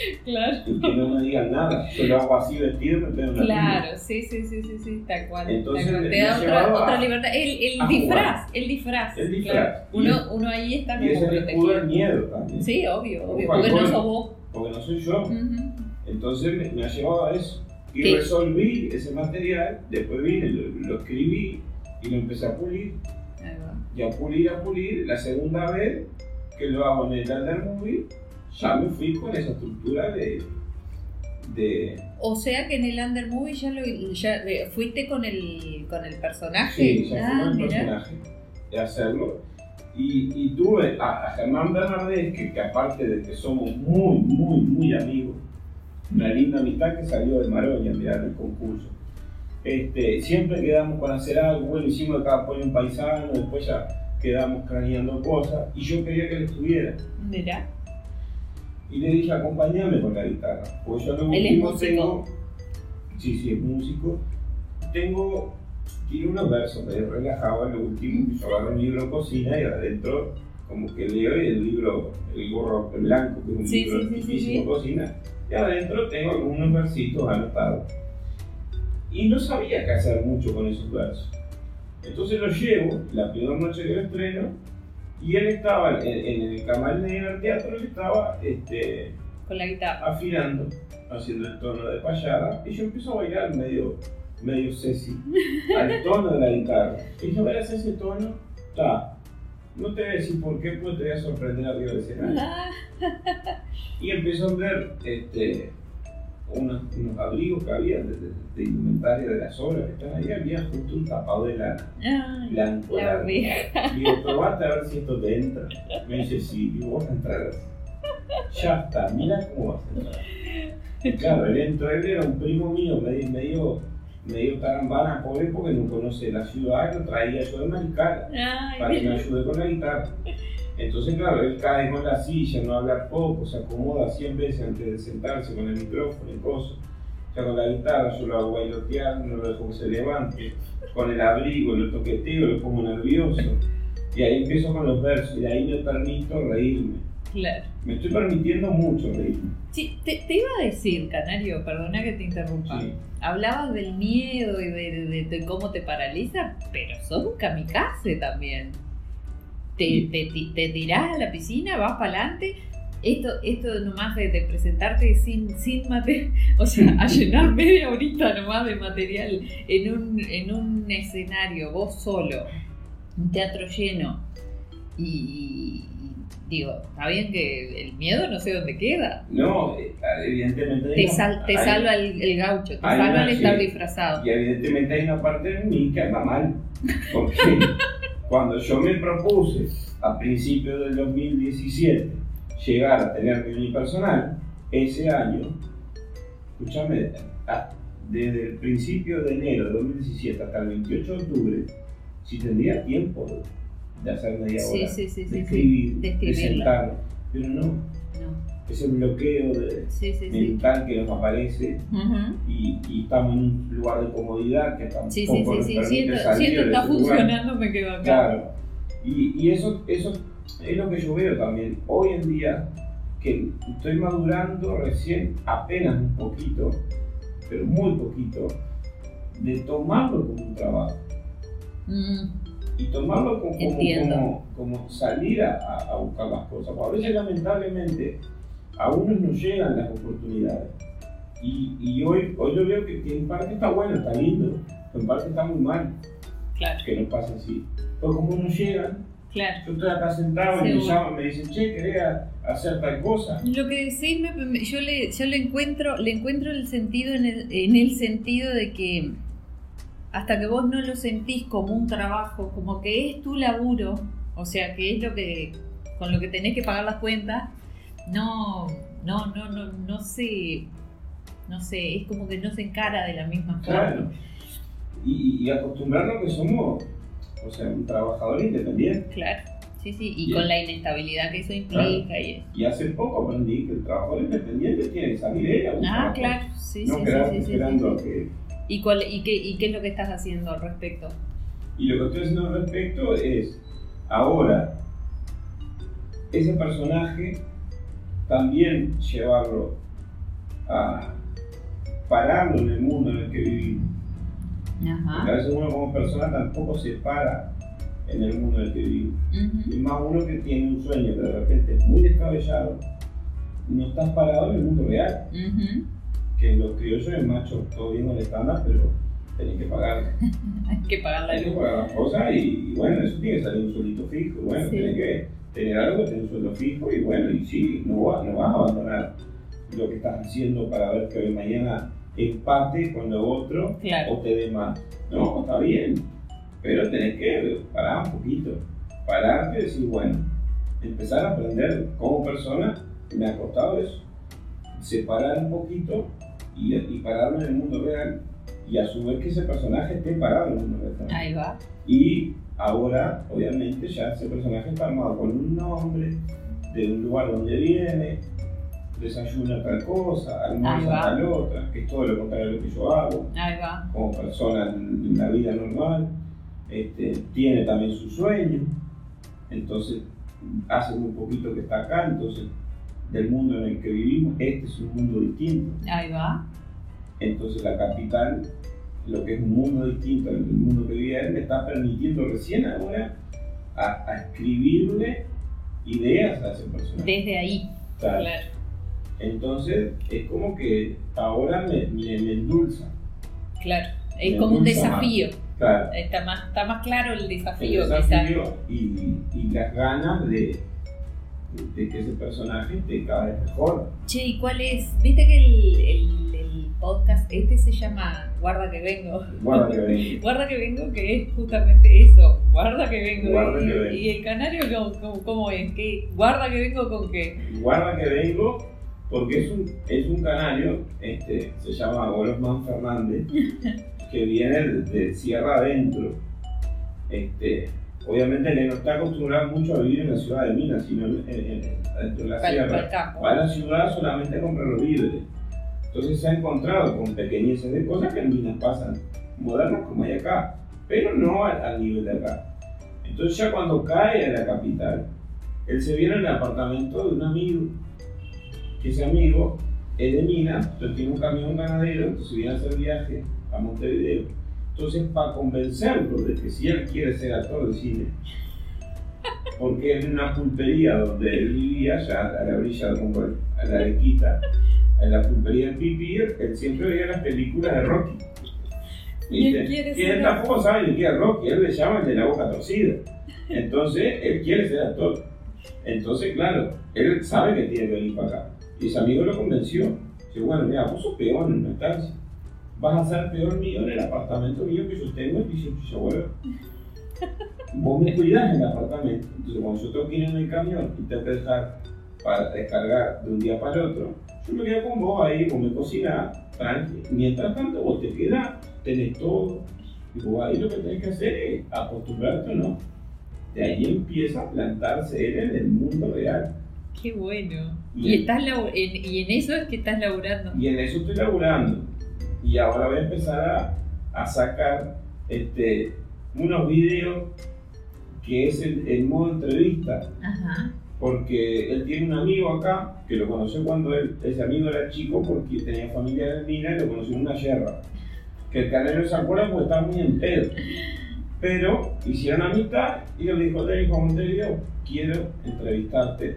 Claro. y que no me digan nada. Yo lo hago así vestido, me tengo una Claro, sí, sí, sí, sí, sí, tal cual. Entonces, tal cual. Te da otra, otra libertad. El, el disfraz, el disfraz. El disfraz. claro. Y Uno, es- uno ahí está Y como es el protegido. del miedo también. Sí, obvio, obvio. Porque no sos vos. Porque no soy yo. Ujú. Entonces me, me ha llevado a eso. Y ¿Qué? resolví ese material, después vine, lo, lo escribí y lo empecé a pulir. Ahí va. y a pulir, a pulir. La segunda vez que lo hago en el Under Movie, ya me fui con esa estructura de. de O sea que en el Under Movie ya, lo, ya eh, fuiste con el, con el personaje. sí, ya fui ah, con el personaje de hacerlo. Y, y tuve a, a Germán Bernardés, que, que aparte de que somos muy, muy, muy amigos, una linda amistad que salió de Maroña, mirar el concurso. Este, siempre quedamos con hacer algo, bueno, hicimos cada pueblo un paisano, después ya quedamos craneando cosas, y yo quería que él estuviera. Mirá. Y le dije, acompáñame con la guitarra. Porque yo lo Él último tengo. Sí, sí, es músico. Tengo. Tiene unos versos medio relajados. Lo último, yo agarro un libro cocina y adentro, como que leo y el libro, el gorro blanco, que es un Sí, libro sí, sí, cocina. Y adentro tengo algunos versitos anotados. Y no sabía qué hacer mucho con esos versos. Entonces los llevo, la primera noche que lo estreno, y él estaba en, en el camarín en el teatro, él estaba este, Con la guitarra. afinando, haciendo el tono de payada, y yo empiezo a bailar medio, medio Ceci, al tono de la guitarra. Y yo, verás ese tono, está. No te voy a decir por qué, pues te voy a sorprender arriba del escenario. Y empezó a ver este, unos, unos abrigos que había de, de- de indumentaria de las obras que están ahí. Había justo un tapado de lana blanco. la largo. Digo, probate a ver si esto te entra. Me dice, sí, digo, vas a entrar así. Ya está, mira cómo vas a entrar. Y claro, él entró, él era un primo mío, medio, medio, medio tarambana, pobre, porque no conoce la ciudad, lo traía yo de Maricara para que me Ay, ayude con la guitarra. Entonces, claro, él cae con la silla, no habla poco, se acomoda 100 veces antes de sentarse con el micrófono y cosas. Ya con la guitarra yo lo hago bailotear, no lo dejo que se levante. Con el abrigo lo toqueteo, lo pongo nervioso. Y ahí empiezo con los versos y ahí me permito reírme. claro. Me estoy permitiendo mucho reírme. Sí, te, te iba a decir, Canario, perdona que te interrumpa. Sí. Hablabas del miedo y de, de- de cómo te paraliza, pero sos un kamikaze también. Te, te, te tirás a la piscina, vas para adelante. Esto, esto nomás de, de presentarte sin, sin material, o sea, a llenar media horita nomás de material en un, en un escenario, vos solo, un teatro lleno. Y, y digo, está bien que el miedo no sé dónde queda. No, eh, evidentemente. hay Te, sal- te hay- salva el, el gaucho, te salva el estar sí. disfrazado. Y evidentemente hay una parte de mí que anda mal. Porque cuando yo me propuse a principios del 2017 llegar a tener mi unipersonal, ese año, escúchame, a- desde el principio de enero de 2017 hasta el 28 de octubre, si tendría tiempo de, hacer media hora, sí, sí, de sí, escribir, de de, escribirla. sentarme. Pero no, No. Ese bloqueo de, Sí, sí, sí. mental que nos aparece y, y estamos en un lugar de comodidad que tampoco Sí, sí, nos sí. permite Siento, salir siento de está ese lugar. funcionando, me quedo acá. Claro. Y, y eso, eso es lo que yo veo también. Hoy en día, que estoy madurando recién apenas un poquito, pero muy poquito, de tomarlo como un trabajo. Mm, Y tomarlo como, como, Entiendo. como, como salir a, a- a buscar las cosas. Porque a veces, lamentablemente, a unos no llegan las oportunidades. Y, y hoy, hoy yo veo que, que en parte está bueno, está lindo, pero en parte está muy mal claro, que nos pase así. Pues como no llegan, claro. yo estoy acá sentado y me llaman, me dicen, che, ¿querés a- hacer tal cosa? Lo que decís, me- yo, le, yo le encuentro, le encuentro el sentido en el, en el sentido de que hasta que vos no lo sentís como un trabajo, como que es tu laburo, o sea, que es lo que con lo que tenés que pagar las cuentas, no, no, no, no, no se, no sé, es como que no se encara de la misma forma. Claro. Y, y acostumbrarnos que somos, o sea, un trabajador independiente. Claro, sí, sí, y con la inestabilidad que eso implica y eso. Y hace poco aprendí que el trabajador independiente tiene que salir él a buscar Ah, claro, sí, No sí, sí, sí, sí, esperando sí. que... ¿Y, cuál, y, qué, ¿Y qué es lo que estás haciendo al respecto? Y lo que estoy haciendo al respecto es, ahora, ese personaje también llevarlo a pararlo en el mundo en el que vivimos. Porque a Ajá. veces uno como persona tampoco se para en el mundo en el que vivimos. Ujú. Y más uno que tiene un sueño que de repente es muy descabellado, no estás parado en el mundo real. Ujú. Que los criollos es macho, todo bien el estándar, pero tenés que pagar, Hay que pagar la tenés que luz. pagar las cosas y, y bueno, eso tiene que salir un suelito fijo. Bueno, Sí. tenés que tener algo, tener un sueldo fijo y bueno, y sí, no, va- no vas a abandonar lo que estás haciendo para ver que hoy mañana empate con lo otro Claro. o te dé más. No, está bien, pero tenés que parar un poquito, pararte y decir, bueno, empezar a aprender como persona, me ha costado eso, separar un poquito y, y pararme en el mundo real y a su vez que ese personaje esté parado en el mundo real. Ahí va. Y ahora, obviamente, ya ese personaje está armado con un nombre, de un lugar donde viene, desayuna tal cosa, almuerza tal otra, que es todo lo contrario de lo que yo hago Ahí va. como persona en, en la vida normal, este, tiene también su sueño, entonces hace muy poquito que está acá, entonces del mundo en el que vivimos, este es un mundo distinto, Ahí va. Entonces la capital, lo que es un mundo distinto al mundo que vive él, me está permitiendo recién ahora a, a escribirle ideas a ese personaje. Desde ahí. Claro. Claro. Entonces es como que ahora me, me, me endulza. Claro. Es Me como un desafío. Claro. Está más, está más claro el El desafío, desafío y, y las ganas de, de que ese personaje esté cada vez mejor. Che, ¿y cuál es? Viste que el podcast este se llama Guarda que vengo. Guarda que venga. Guarda que vengo, que es justamente eso. Guarda que vengo. Guarda y, que vengo. y el canario, ¿cómo, cómo- es? ¿Qué? Guarda que vengo con qué. Guarda que vengo porque es un, es un canario, este, se llama Golosman Fernández, que viene de, Sierra Adentro. Este, obviamente él no está acostumbrado mucho a vivir en la ciudad de Minas, sino en, en- en- dentro de la Para, sierra. para el campo. Va a la ciudad solamente a comprar los víveres. Entonces se ha encontrado con pequeñeces de cosas que en Minas pasan, modernas como hay acá, pero no al, al nivel de acá. Entonces ya cuando cae a la capital, él se viene en el apartamento de un amigo, que ese amigo es de Minas, entonces tiene un camión ganadero, entonces viene a hacer viaje a Montevideo. Entonces para convencerlo de que si él quiere ser actor de cine, porque en una pulpería donde él vivía, ya a la orilla de a la Arequita, en la pulpería de Pipir, él siempre veía las películas de Rocky. Y quiere Y ser él tampoco sabe ni qué es Rocky, él le llama el de la boca torcida. Entonces, él quiere ser actor. Entonces, claro, él sabe que tiene que venir para acá. Y ese amigo lo convenció. Dice, bueno, mira, vos sos peor en una estancia. Vas a ser peor mío en el apartamento mío que yo tengo en Piso bueno, Vos me cuidás en el apartamento. Entonces, cuando yo tengo que ir en el camión y tengo que dejar para descargar de un día para el otro, yo me quedo con vos ahí, vos me cocinás, tranqui. Mientras tanto, vos te quedás, tenés todo. Y vos ahí lo que tenés que hacer es acostumbrarte o no. De ahí empieza a plantarse él en el mundo real. Qué bueno. Y estás en, y en eso es que estás laburando. Y en eso estoy laburando. Y ahora voy a empezar a, a sacar este, unos videos que es el, el modo entrevista. Ajá. Porque él tiene un amigo acá que lo conoció cuando él, ese amigo era chico porque tenía familia en Mina y lo conoció en una yerra. Que el canelo se acuerda porque estaba muy en pedo. Pero hicieron amistad y le dijo, te dijo a Montevideo, quiero entrevistarte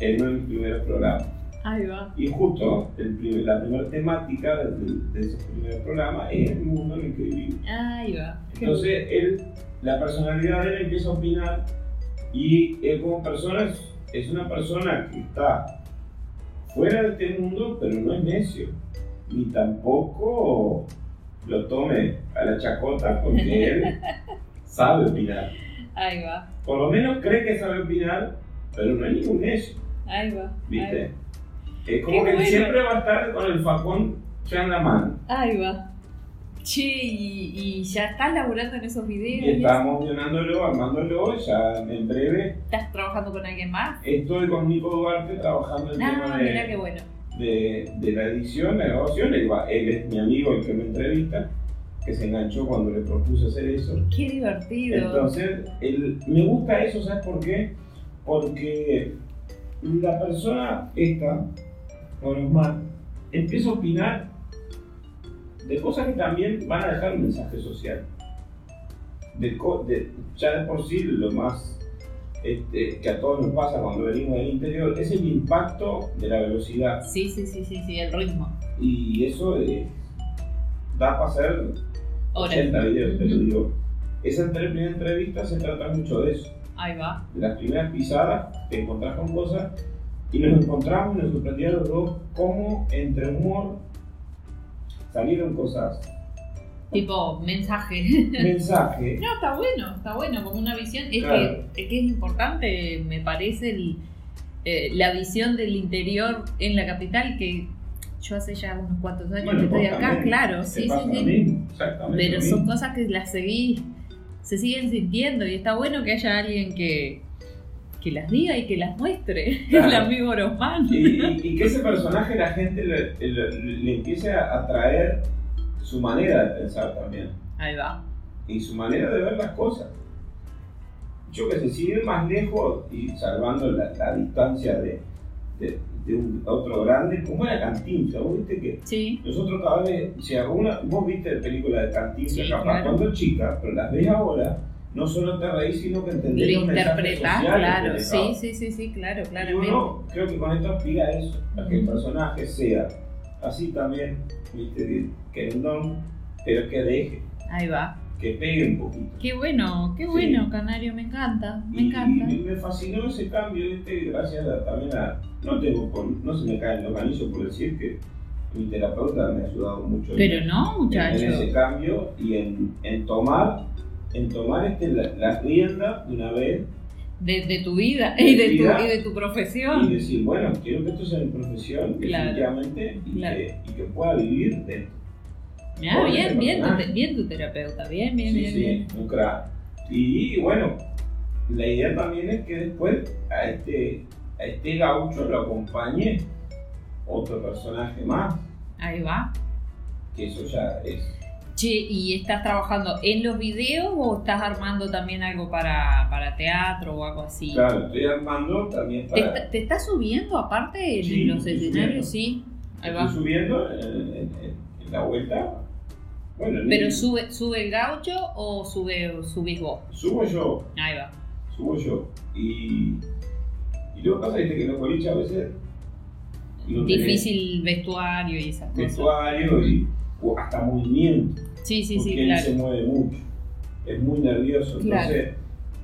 en uno de mis primeros programas. Ahí va. Y justo el primer- la primera temática de, de, de ese primer programa es el mundo en el que vivimos. Ahí va. Entonces, él, la personalidad de él empieza a opinar y él como persona es, es una persona que está fuera de este mundo, pero no es necio, ni tampoco lo tome a la chacota porque él sabe opinar. Ahí va. Por lo menos cree que sabe opinar, pero no es ningún necio, Ahí va. Ahí ¿viste? va. Es como Qué que bueno. siempre va a estar con el facón ya en la mano. Ahí va. Che, y, y ya estás laburando en esos videos. Y estamos guionándolo, armándolo, ya en breve ¿Estás trabajando con alguien más? Estoy con Nico Duarte trabajando el Ah, tema mira qué de, bueno. de, de la edición, la grabación. Él, es mi amigo, el que me entrevista, que se enganchó cuando le propuse hacer eso. Qué divertido. Entonces, él- me gusta eso, ¿sabes por qué? Porque la persona esta, Orosman, empieza a opinar de cosas que también van a dejar un mensaje social. De, de- ya de por sí, lo más este, que a todos nos pasa cuando venimos del interior es el impacto de la velocidad. Sí, sí, sí, sí, sí, el ritmo. Y eso eh, da para hacer Ahora. 80 videos, te lo digo. Esa primera entrevista se trata mucho de eso. Ahí va. De las primeras pisadas, te encontrás con cosas y nos encontramos y nos sorprendía a los dos cómo entre humor salieron cosas, Tipo, mensaje. mensajes. No, está bueno, está bueno, como una visión. Es, Claro. que, es que es importante, me parece, el- eh, la visión del interior en la capital, que yo hace ya unos cuantos años Bueno, que estoy acá, también, claro, sí, sí, sí. Pero son cosas que las seguís, se siguen sintiendo y está bueno que haya alguien que, que las diga y que las muestre. Claro. El amigo Orosman. Y, y- y que ese personaje la gente le, le- le empiece a atraer su manera de pensar también. Ahí va. y su manera de ver las cosas. Yo que sé, si ir más lejos y salvando la, la distancia de, de- de un otro grande, como era Cantinflas, vos viste que Sí, nosotros cada vez, si alguna, vos viste películas de Cantinflas Sí, capaz claro. cuando chica, pero las ves ahora, no solo te reís, sino que entendés lo interpretás, claro. Sí, sí, sí, sí, claro, Y claramente. uno, creo que con esto aspira a eso, a que el personaje sea así también, viste, que- querendón, pero que deje. Ahí va. que pegue un poquito. Qué bueno, qué Sí. bueno, Canario, me encanta, me Y- encanta. Y, me fascinó ese cambio, ¿viste? gracias a- también a. No, tengo no se me caen los anillos por decir que mi terapeuta me ha ayudado mucho en- Pero no, en, en ese cambio y en, en tomar, en tomar este, la, la rienda de una vez De, de tu vida y de tu, y de tu y profesión. decir, bueno, quiero que esto sea mi profesión, Claro. definitivamente, y, Claro. que, y que pueda vivir de esto. Ah, bien, bien, tu, bien tu terapeuta, bien, bien, sí, bien, sí, bien. un crack. Y bueno, la idea también es que después a este, a este gaucho lo acompañe otro personaje más, Ahí va. que eso ya es. Che, ¿y estás trabajando en los videos o estás armando también algo para, para teatro o algo así? Claro, estoy armando también ¿Te, para. está- te estás subiendo aparte en Sí, los escenarios? Sí. Ahí va. Estoy subiendo en, en- en- en la vuelta. Bueno, en ¿Pero el- sube, sube el gaucho o sube, subís vos? subo yo, Ahí va. subo yo. Y, y luego pasa ¿viste, que los boliches a veces no Difícil vestuario y esas cosas. vestuario y hasta movimiento, Sí, sí, porque sí, él claro. se mueve mucho. Es muy nervioso, Claro. entonces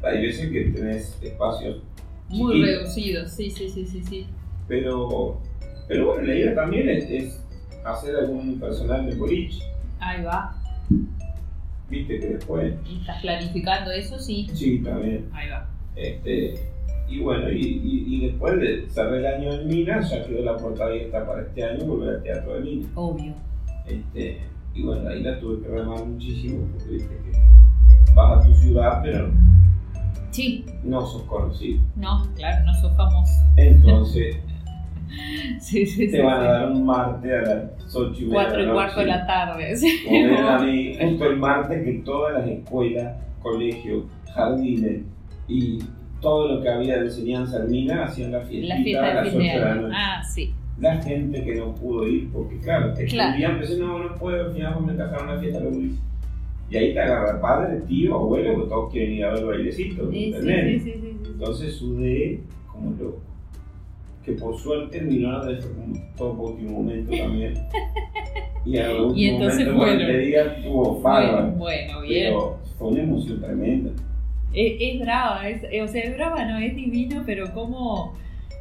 hay veces que tenés espacios Muy chiquitos. reducido, sí, sí, sí, sí, sí. Pero, pero bueno, la idea también es, es hacer algún personal de boliche. Ahí va. Viste que después, ¿Y estás planificando eso? Sí. sí, también. Ahí va. Este, y bueno, y, y- y después de cerrar el año en Minas, ya quedó la puerta abierta para este año volver al Teatro de Minas. Obvio. Este, y bueno, ahí la tuve que remar muchísimo, porque viste que vas a tu ciudad, pero Sí. no sos conocido. No, claro, no sos famoso. Entonces, Sí, sí, sí. te van a dar un martes a las 8 y media. Cuatro de y la cuarto de la tarde. Como a mí, justo el martes que todas las escuelas, colegios, jardines y todo lo que había de enseñanza en Mina hacían la fiesta La fiesta a de las fin de 8 de la noche. Ah, sí. La gente que no pudo ir, porque claro, que Claro. día empecé, no, no puedo, al final me casaron una fiesta, lo hice. Y ahí te agarra padre, tío, abuelo, porque todos quieren ir a ver el bailecito, Sí, ¿entendés? sí, sí. Entonces sudé como loco. Que por suerte mi nona de como todo último momento también. Y al último Y entonces momento cuando fueron. te diga estuvo Bueno, bárbaro. bueno, bien. Pero fue una emoción tremenda. Es, es brava, es, o sea, es brava, no es divino, pero cómo,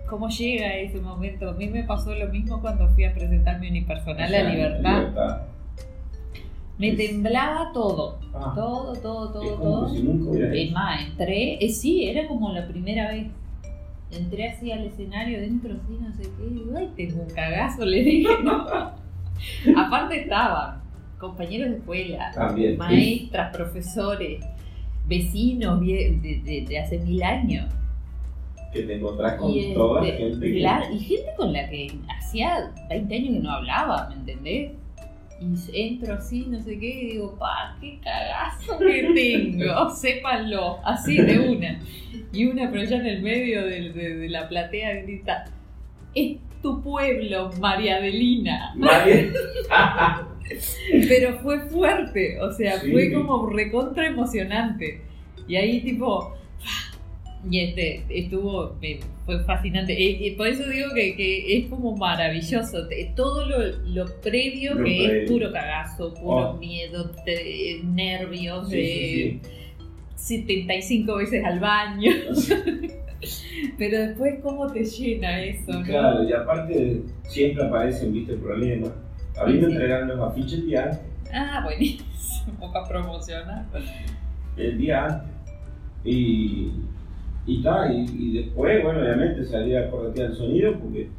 cómo llega ese momento. A mí me pasó lo mismo cuando fui a presentar mi unipersonal La Libertad. libertad. Me Es- temblaba todo, Ah, todo, todo, todo, como todo. si nunca más, entré, eh, sí, era como la primera vez. Entré así al escenario, dentro así, no sé qué, ay, tengo un cagazo, le dije, no. Aparte estaban compañeros de escuela, También. maestras, profesores, vecinos de- de hace mil años. Que te encontrás con Y, toda este, gente que. y gente con la que hacía 20 años que no hablaba, ¿me entendés? Y entro así, no sé qué, y digo, pa, qué cagazo que tengo, sépanlo, así de una. Y una, pero ya en el medio de, de- de la platea grita, es tu pueblo, María Adelina. Nadie. Pero fue fuerte, o sea, Sí. fue como recontra emocionante. Y ahí tipo... Y este, estuvo, eh, fue fascinante. Y por eso digo que, que es como maravilloso. Todo lo, lo previo Lo que es puro cagazo, puro Oh. miedo, te- nervios, Sí, de sí, 75 veces al baño. sí. Pero después cómo te llena eso, ¿no? Claro, y aparte siempre aparecen, viste, problemas. A mí Sí, me sí. entregaron los afiches el día antes. Ah, buenísimo, para promocionar. El día antes. Y, y, ta, y, y después, bueno, obviamente salía a corretear el sonido porque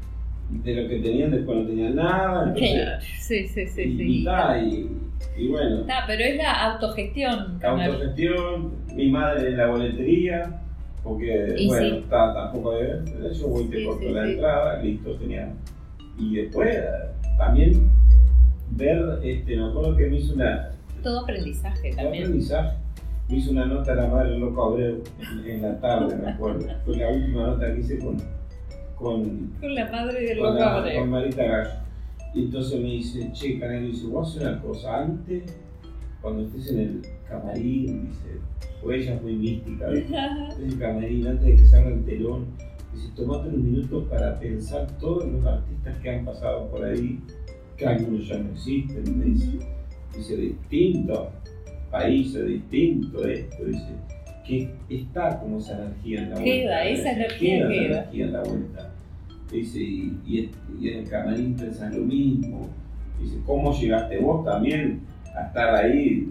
de lo que tenían después no tenían nada. Entonces, sí, sí, sí, y, sí. y ta, y, y bueno, Está, pero es la autogestión, canal. autogestión, mi madre en la boletería, porque bueno, sí. ta, tampoco había, yo voy te corto la entrada, listo, genial. Y después también ver, este, me acuerdo que me hizo una, Todo aprendizaje también. aprendizaje. Me hizo una nota la madre del loco Abreu en, en la tarde, me acuerdo. Fue la última nota que hice con, con, Con la madre del loco la- Abreu. con Marita Gallo. Y entonces me dice, che, Canario, dice, vos haces una cosa antes, cuando estés en el camarín, dice, o ella es muy mística, ¿viste? en el camarín, antes de que se abra el telón, dice, tomate unos minutos para pensar todos los artistas que han pasado por ahí, que algunos ya no existen, me dice, dice, distintos, países distintos, esto, dice, que está como esa energía en la vuelta. Queda, esa energía queda. esa energía en la vuelta. Dice, y, y, y en el camarín pensan lo mismo. Dice, ¿cómo llegaste vos también a estar ahí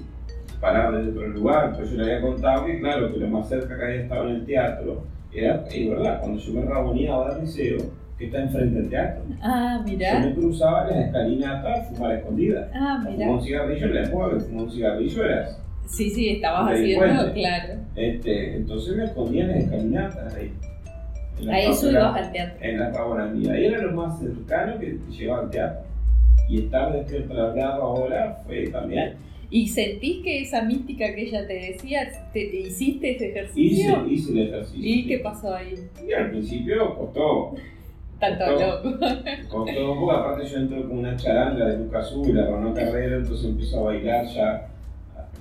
parado desde otro lugar? Pues yo le había contado que, claro, que lo más cerca que había estado en el teatro era, es verdad, cuando yo me raboneaba del liceo, que está enfrente del teatro. Ah, Yo mirá. me cruzaba las escalinatas a fumar a escondidas. Ah, A fumar mirá. un cigarrillo en la que fumar un cigarrillo eras. Sí, sí, estabas haciendo, claro. Este, entonces me escondía en las escalinatas ahí. En A favela- ibas al teatro. En la Rabonería. Ahí era lo más cercano que te llevaba al teatro. Y estar de este otro lado ahora fue también. ¿Y sentís que esa mística que ella te decía, te, te hiciste ese Hice, ejercicio? hice el ejercicio. ¿Y qué pasó ahí? Y al principio costó. Tanto loco. Costó, porque aparte yo entré con una charanga de Lucas Azul, la Ronald Carrera, entonces empezó a bailar ya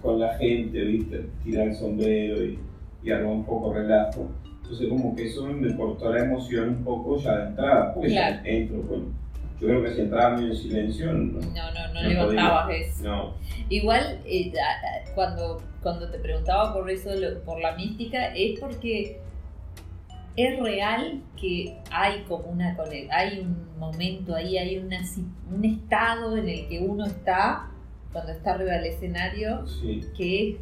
con la gente, ¿viste? Tirar el sombrero y, y armar un poco relajo. Entonces como que eso me cortó la emoción un poco ya de entrada, porque Claro. entro con... Yo creo que si entraba medio en silencio, no. No, no, no, levantabas eso. no. Igual, eh, cuando, cuando te preguntaba por eso, lo- por la mística, es porque es real que hay como una conexión, hay un momento ahí, hay una, un estado en el que uno está cuando está arriba del escenario Sí. que es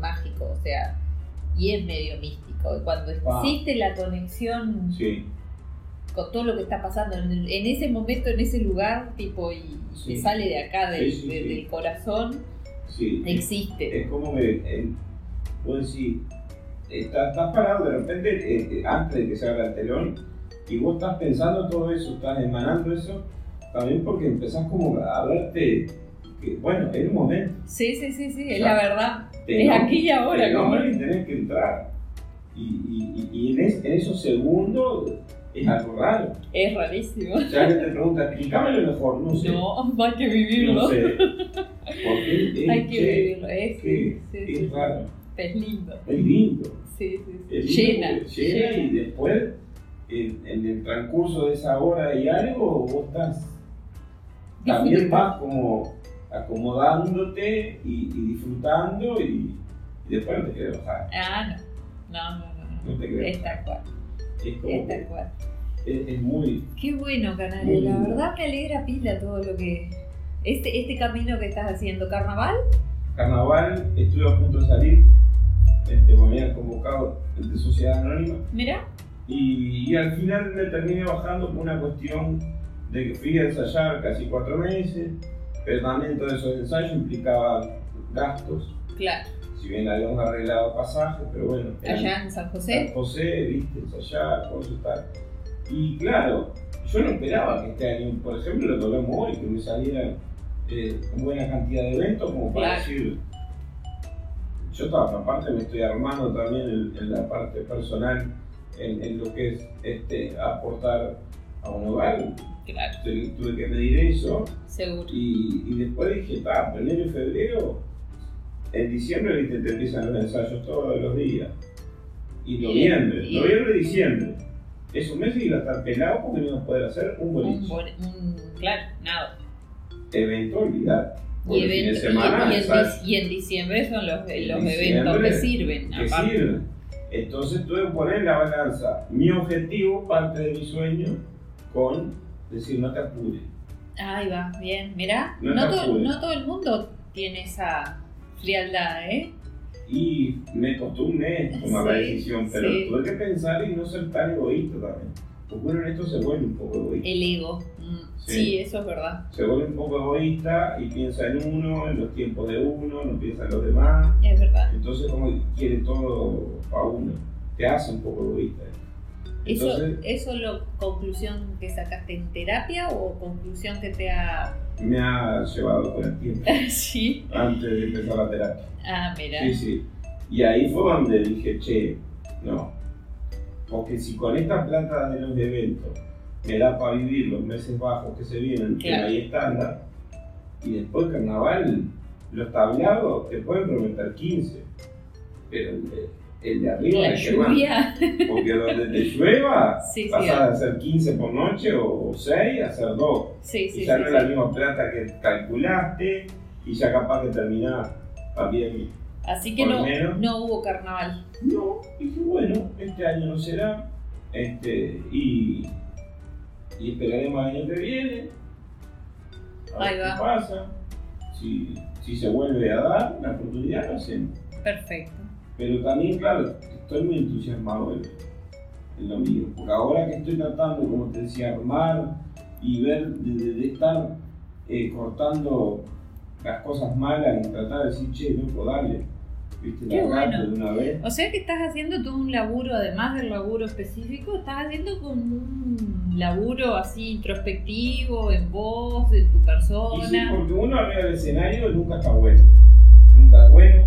mágico, o sea, y es medio místico. Cuando Wow. existe la conexión Sí. con todo lo que está pasando en, el- en ese momento, en ese lugar, tipo, y Sí. te sale de acá, del, de- corazón, existe. Es como que, eh, vos decís, estás, estás parado de repente eh, antes de que se abra el telón y vos estás pensando todo eso, estás emanando eso, también porque empezás como a verte que, bueno, es un momento. Sí, sí, sí, sí, es la verdad. Es aquí y ahora, te como- y tenés que entrar. Y, y- y- en, es- en esos segundos es algo raro. Es rarísimo. Ya que te preguntan, explícamelo mejor, no sé. No, hay que vivirlo. No sé. Porque es, Hay que che, vivirlo. Es, que sí, es sí, raro, es lindo. es lindo. Sí, sí, porque llena y después, en, en el transcurso de esa hora y algo, vos estás también vas como acomodándote y, y disfrutando y, y después no te querés bajar. Ah, no. No, no, no. no. No te querés Es tal cual. Es como Es tal cual. es, es muy. Qué bueno, Canario. La verdad me alegra pila todo lo que. Este, este camino que estás haciendo, carnaval, Carnaval, estuve a punto de salir, de Sociedad Anónima mira, y, y al final me terminé bajando por una cuestión de que fui a ensayar casi cuatro meses, pero también todos esos ensayos implicaban gastos. claro, Si bien habíamos arreglado pasajes, pero bueno. allá en San San José. José, viste, ensayar, consultar. Y claro, yo no esperaba que este año, por ejemplo, lo que hablamos hoy, que me salieran eh, buena cantidad de eventos, como para Claro. decir. Yo toda esta parte me estoy armando también en, en la parte personal, en, en lo que es este, aportar a un hogar. Claro, Tuve, tuve que medir eso seguro. y, y después dije, está, enero y febrero, en diciembre viste, te empiezan los ensayos todos los días. Y noviembre, Y- y- noviembre y diciembre. Esos meses iba a estar pelado porque no iba a poder hacer un Un, boliche. un- claro, nada. Evento, olvidar. Y, semana, en, y en diciembre son los, eventos que sirven. que. Entonces tuve que poner la balanza mi objetivo, parte de mi sueño, con decir no te apures. Ahí va, bien. Mirá, No todo, apures. no todo el mundo tiene esa frialdad, ¿eh? Y me costó un mes tomar la decisión, pero sí. tuve que pensar y no ser tan egoísta también. Porque uno en esto se vuelve un poco egoísta. El ego. Sí. sí. eso es verdad. Se vuelve un poco egoísta y piensa en uno, en los tiempos de uno, no piensa en los demás. Es verdad. Entonces como quiere todo para uno. Te hace un poco egoísta. ¿Eso, Entonces ¿Eso lo conclusión que sacaste en terapia o conclusión que te ha...? me ha llevado con el tiempo, sí. antes de empezar la terapia. Ah, mira. Sí, sí. Y ahí fue donde dije, che, no. Porque si con esta plata de los eventos me da para vivir los meses bajos que se vienen, que no hay estándar, y después carnaval, los tablados te pueden prometer 15. Pero el de, el de arriba es que más. lluvia. Porque donde te llueva, Sí, de hacer 15 por noche o 6 a hacer 2. Sí, y ya no es la misma plata que calculaste y ya capaz que terminás también. Así que no, menos. no hubo carnaval. No, dije, bueno, este año no será. Este, y, y esperaremos el año que viene. A Ahí ver va. qué pasa. Si, si se vuelve a dar la oportunidad, lo hacemos. Perfecto. Pero también, claro, estoy muy entusiasmado en, en lo mío. Porque ahora que estoy tratando, como te decía, armar y ver de, estar eh, cortando las cosas malas y tratar de decir, che, loco, dale. ¿Viste? Qué bueno. de una vez. O sea que estás haciendo todo un laburo, además del laburo específico, estás haciendo como un laburo así introspectivo en vos, en tu Y sí, persona. porque uno arriba del escenario nunca está bueno. Nunca es bueno.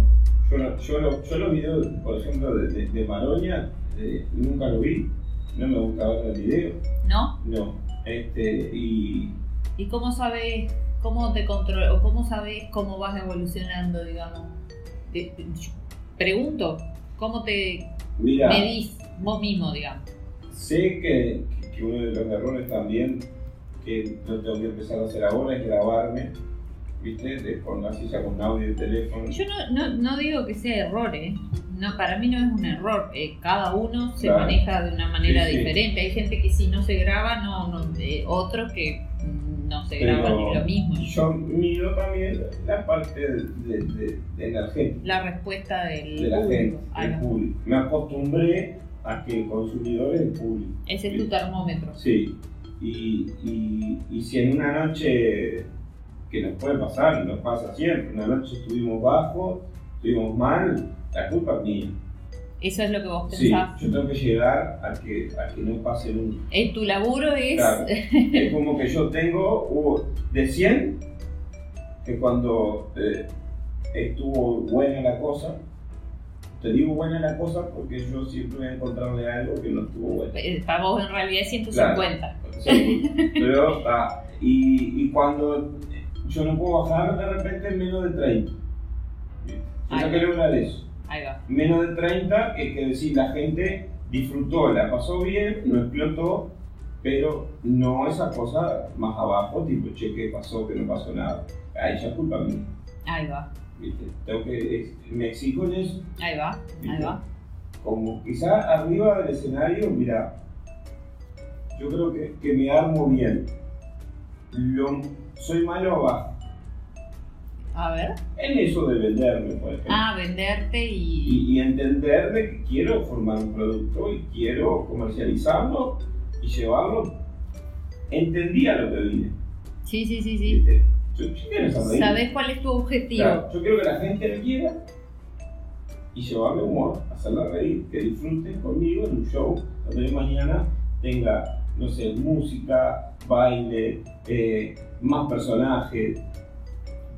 Yo, no- yo, lo- yo los videos, por ejemplo, de, de, de Maroña, eh, nunca lo vi. No me gusta ver el video. ¿No? No. Este, y ¿Y cómo sabes cómo te controlas o cómo sabes cómo vas evolucionando, digamos? Te- pregunto, ¿cómo te mira, medís vos mismo, digamos? sé que, que uno de los errores también que yo tengo que empezar a hacer ahora es grabarme, ¿viste? De, con así sea con audio de teléfono. Yo no, no, no digo que sea error, ¿eh? No, para mí no es un error. eh, cada uno se Claro. maneja de una manera Sí, sí. diferente. Hay gente que si no se graba, no, no eh, otros que mm, no se Pero graban ni lo mismo. Yo mido también la parte de, de, de- de energética. La respuesta del de la público. gente, del público. Me acostumbré a que el consumidor es el público. Ese es tu termómetro. Sí. Y, y, y si en una noche, que nos puede pasar, nos pasa siempre, una noche estuvimos bajos, estuvimos mal, la culpa es mía. Eso es lo que vos Sí, pensás. yo tengo que llegar a que, a que no pase nunca. Eh, tu laburo es. Claro. Es como que yo tengo hubo de 100, que cuando eh, estuvo buena la cosa, te digo buena la cosa porque yo siempre voy a encontrarle algo que no estuvo bueno. Para vos en realidad es 150. Sí, pero, ah, y, y cuando yo no puedo bajar de repente menos de 30. Yo tengo que lograr eso. Ahí va. Menos de 30 es que decir, la gente disfrutó, la pasó bien, no explotó, pero no esa cosa más abajo, tipo, che, ¿qué pasó? Que no pasó nada. Ahí ya es culpa mía. Ahí va. ¿Viste? Tengo que, ex- me exijo en eso. Ahí va. Ahí va. Como quizá arriba del escenario, mira, yo creo que, que me armo bien. Lo, soy malo abajo. A ver. En eso de venderme, por ejemplo. Ah, venderte y. y, y entender de que quiero formar un producto y quiero comercializarlo y llevarlo. Entendía lo que vine. Sí, sí, sí, sí. ¿viste? Yo, yo quiero esa reír. Sabes cuál es tu objetivo. Claro, yo quiero que la gente me quiera y llevarle humor, hacerla reír, que disfruten conmigo en un show donde mañana tenga, no sé, música, baile, eh, más personajes,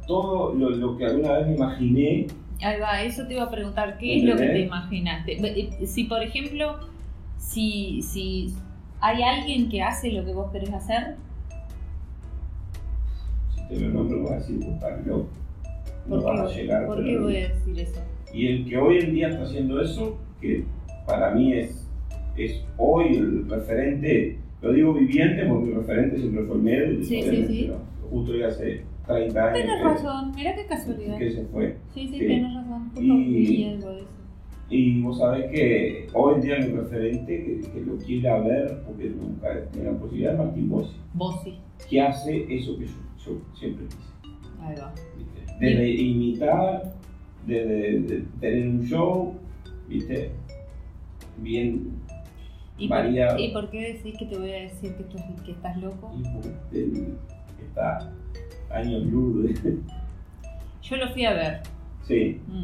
todo lo, lo que alguna vez me imaginé Ahí va, eso te iba a preguntar, ¿qué es lo que te ¿Entendés? imaginaste? Eh, Si, por ejemplo, si, si hay alguien que hace lo que vos querés hacer, te lo nombro, vas a decir, vos estás loco. No ¿por vas a llegar. ¿por qué voy a decir eso? Y el que hoy en día está haciendo eso, que para mí es, es hoy el referente, lo digo viviente porque el referente siempre fue el medio, Sí, sí, sí. justo hoy hace 30 años Tienes razón, mira qué casualidad. que se fue. Sí, sí, tienes razón. Justo Y- algo de eso. Y vos sabés que hoy en día mi referente, que, que lo quiera ver, porque nunca tiene la posibilidad, es Martín Bossi, Vos sí. que hace eso que yo, yo siempre quise. Ahí va. ¿viste? Desde imitar, desde de tener un show, ¿viste? Bien ¿Y por, variado. ¿Y por qué decís que te voy a decir que, estás- que estás loco? Y por el- esta año blue. Yo lo fui a ver. Sí, Mm.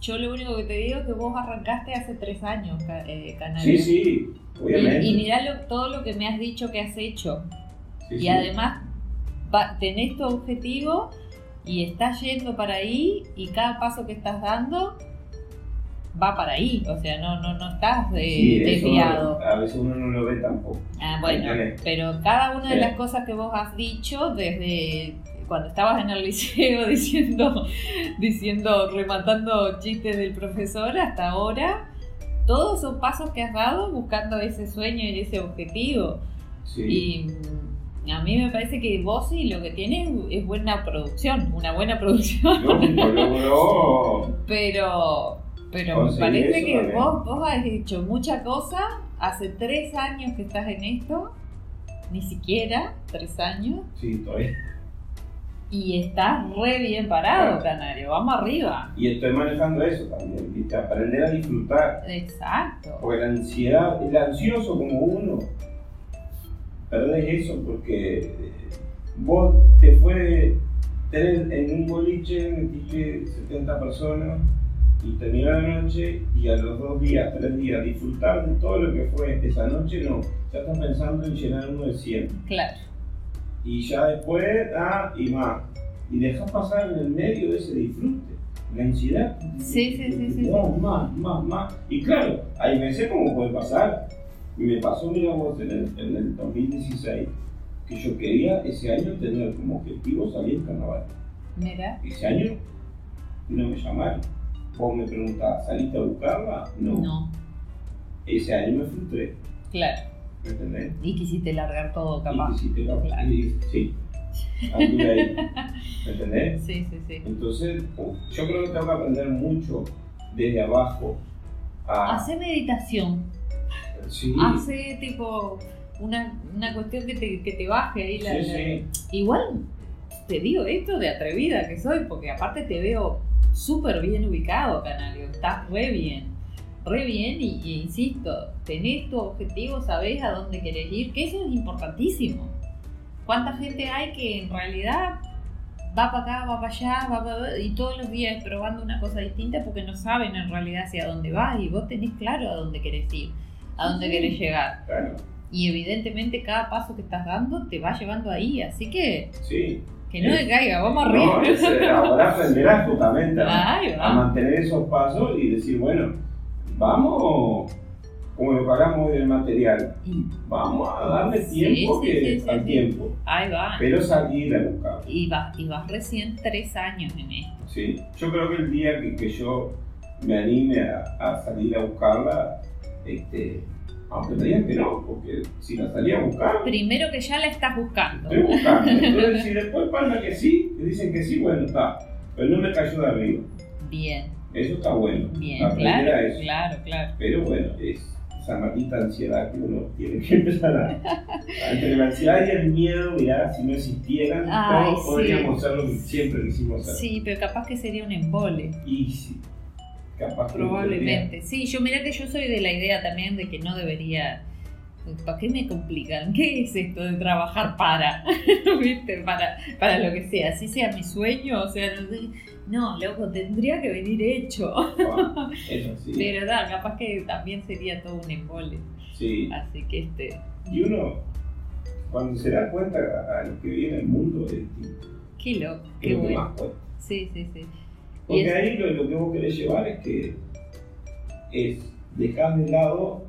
Yo lo único que te digo es que vos arrancaste hace tres años, eh, Canario. sí, sí, obviamente. Y, y mirá lo- todo lo que me has dicho que has hecho. Sí, Y sí. además va- tenés tu objetivo y estás yendo para ahí y cada paso que estás dando va para ahí. O sea, no, no, no estás eh, Sí, desviado. a veces uno no lo ve tampoco. Ah, bueno, pero cada una de las cosas que vos has dicho desde cuando estabas en el liceo diciendo, diciendo, rematando chistes del profesor hasta ahora, todos son pasos que has dado buscando ese sueño y ese objetivo. Sí. Y A mí me parece que vos sí lo que tienes es buena producción, una buena producción. Lógico, logró. Pero, pero me parece que también. vos, vos has hecho mucha cosa. Hace tres años que estás en esto, ni siquiera tres años, Sí, todavía. y estás re bien parado, Claro. Canario. Vamos arriba. Y estoy manejando eso también, ¿viste? Aprender a disfrutar. Exacto. Porque la ansiedad, el ansioso como uno, perdés eso porque eh, vos te fue tenés en un boliche, metiste 70 personas y terminó la noche y a los dos días, tres días, disfrutar de todo lo que fue esa noche, no. Ya estás pensando en llenar uno de 100. Claro. Y ya después, ah, y más. Y dejas pasar en el medio ese disfrute. La ansiedad. Sí, sí, sí, sí, más, más, más. Y claro, hay veces como puede pasar. Y me pasó, mira vos, en el, en el 2016, que yo quería ese año tener como objetivo salir al carnaval. Mira. Ese año no me llamaron. Vos me preguntabas, ¿saliste a buscarla? No. No. Ese año me frustré. Claro. ¿Me entendés? Y quisiste largar todo, Y capaz. quisiste la- Claro. y- sí. Anduve ahí. ¿Me entendés? Sí, sí, sí. Entonces, yo creo que tengo que aprender mucho desde abajo a. Hace meditación. Sí, Hace tipo una, una cuestión que te, que te baje ahí la, sí, la- sí. Igual te digo esto de atrevida que soy, porque aparte te veo súper bien ubicado, Canario. Estás re bien. Re bien y, y insisto, tenés tu objetivo, sabés a dónde querés ir, que eso es importantísimo. ¿Cuánta gente hay que en realidad va para acá, va para allá, va para y todos los días probando una cosa distinta porque no saben en realidad hacia dónde vas y vos tenés claro a dónde querés ir, a dónde querés llegar. Claro, Y evidentemente cada paso que estás dando te va llevando ahí, así que sí. que no Es- decaiga, vamos No, arriba. es, eh, ahora aprenderás justamente a, mantener esos pasos y decir, bueno, vamos, como lo hablamos del material, vamos a darle tiempo sí, que, sí, sí, al tiempo, ahí va. pero salir a buscar. Y vas, y vas recién tres años en esto. Sí, yo creo que el día que, que yo me anime a, a salir a buscarla, este, aunque me digan que no, porque si la salía a buscar, Primero que ya la estás buscando. estoy buscando. Entonces, si después pasa que sí, que dicen que sí, bueno, está. Pero no me cayó de arriba. Bien, Eso está bueno. bien, aprender a claro, eso. claro, claro. Pero bueno, es esa maldita ansiedad que uno tiene que empezar a. a- Entre la ansiedad y el miedo, mirá, si no existieran, Ay, todos sí. podríamos ser lo que siempre quisimos ser. Sí, pero capaz que sería un embole. Y sí, capaz Probablemente. Sí, yo mira que yo soy de la idea también de que no debería. ¿Para qué me complican? ¿Qué es esto de trabajar para? ¿Viste? Para, para lo que sea. Así sea mi sueño, o sea, no, loco, tendría que venir hecho. Eso sí. Pero da, capaz que también sería todo un embole. Sí. Así que este. Y uno, cuando se da cuenta a, a lo que viene el mundo, es. Qué loco, qué que bueno. más. Sí, sí, sí. Porque ahí lo, lo que vos querés llevar es que es dejar de lado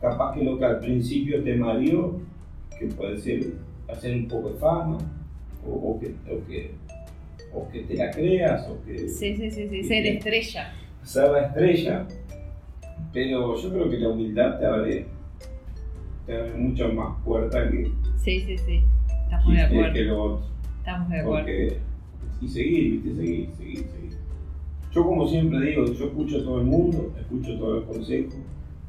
capaz que lo que al principio te mareó, que puede ser hacer un poco de fama, o, o que, o, que, o que te la creas, o que Sí, sí, sí, sí, ser estrella. ser la estrella, pero yo creo que la humildad te abre, te abre muchas más puertas que, Sí, sí, sí. Estamos de acuerdo. que lo otro. Estamos de acuerdo. Porque, y seguir, viste, seguir, seguir, seguir. Yo como siempre digo, yo escucho a todo el mundo, escucho todos los consejos,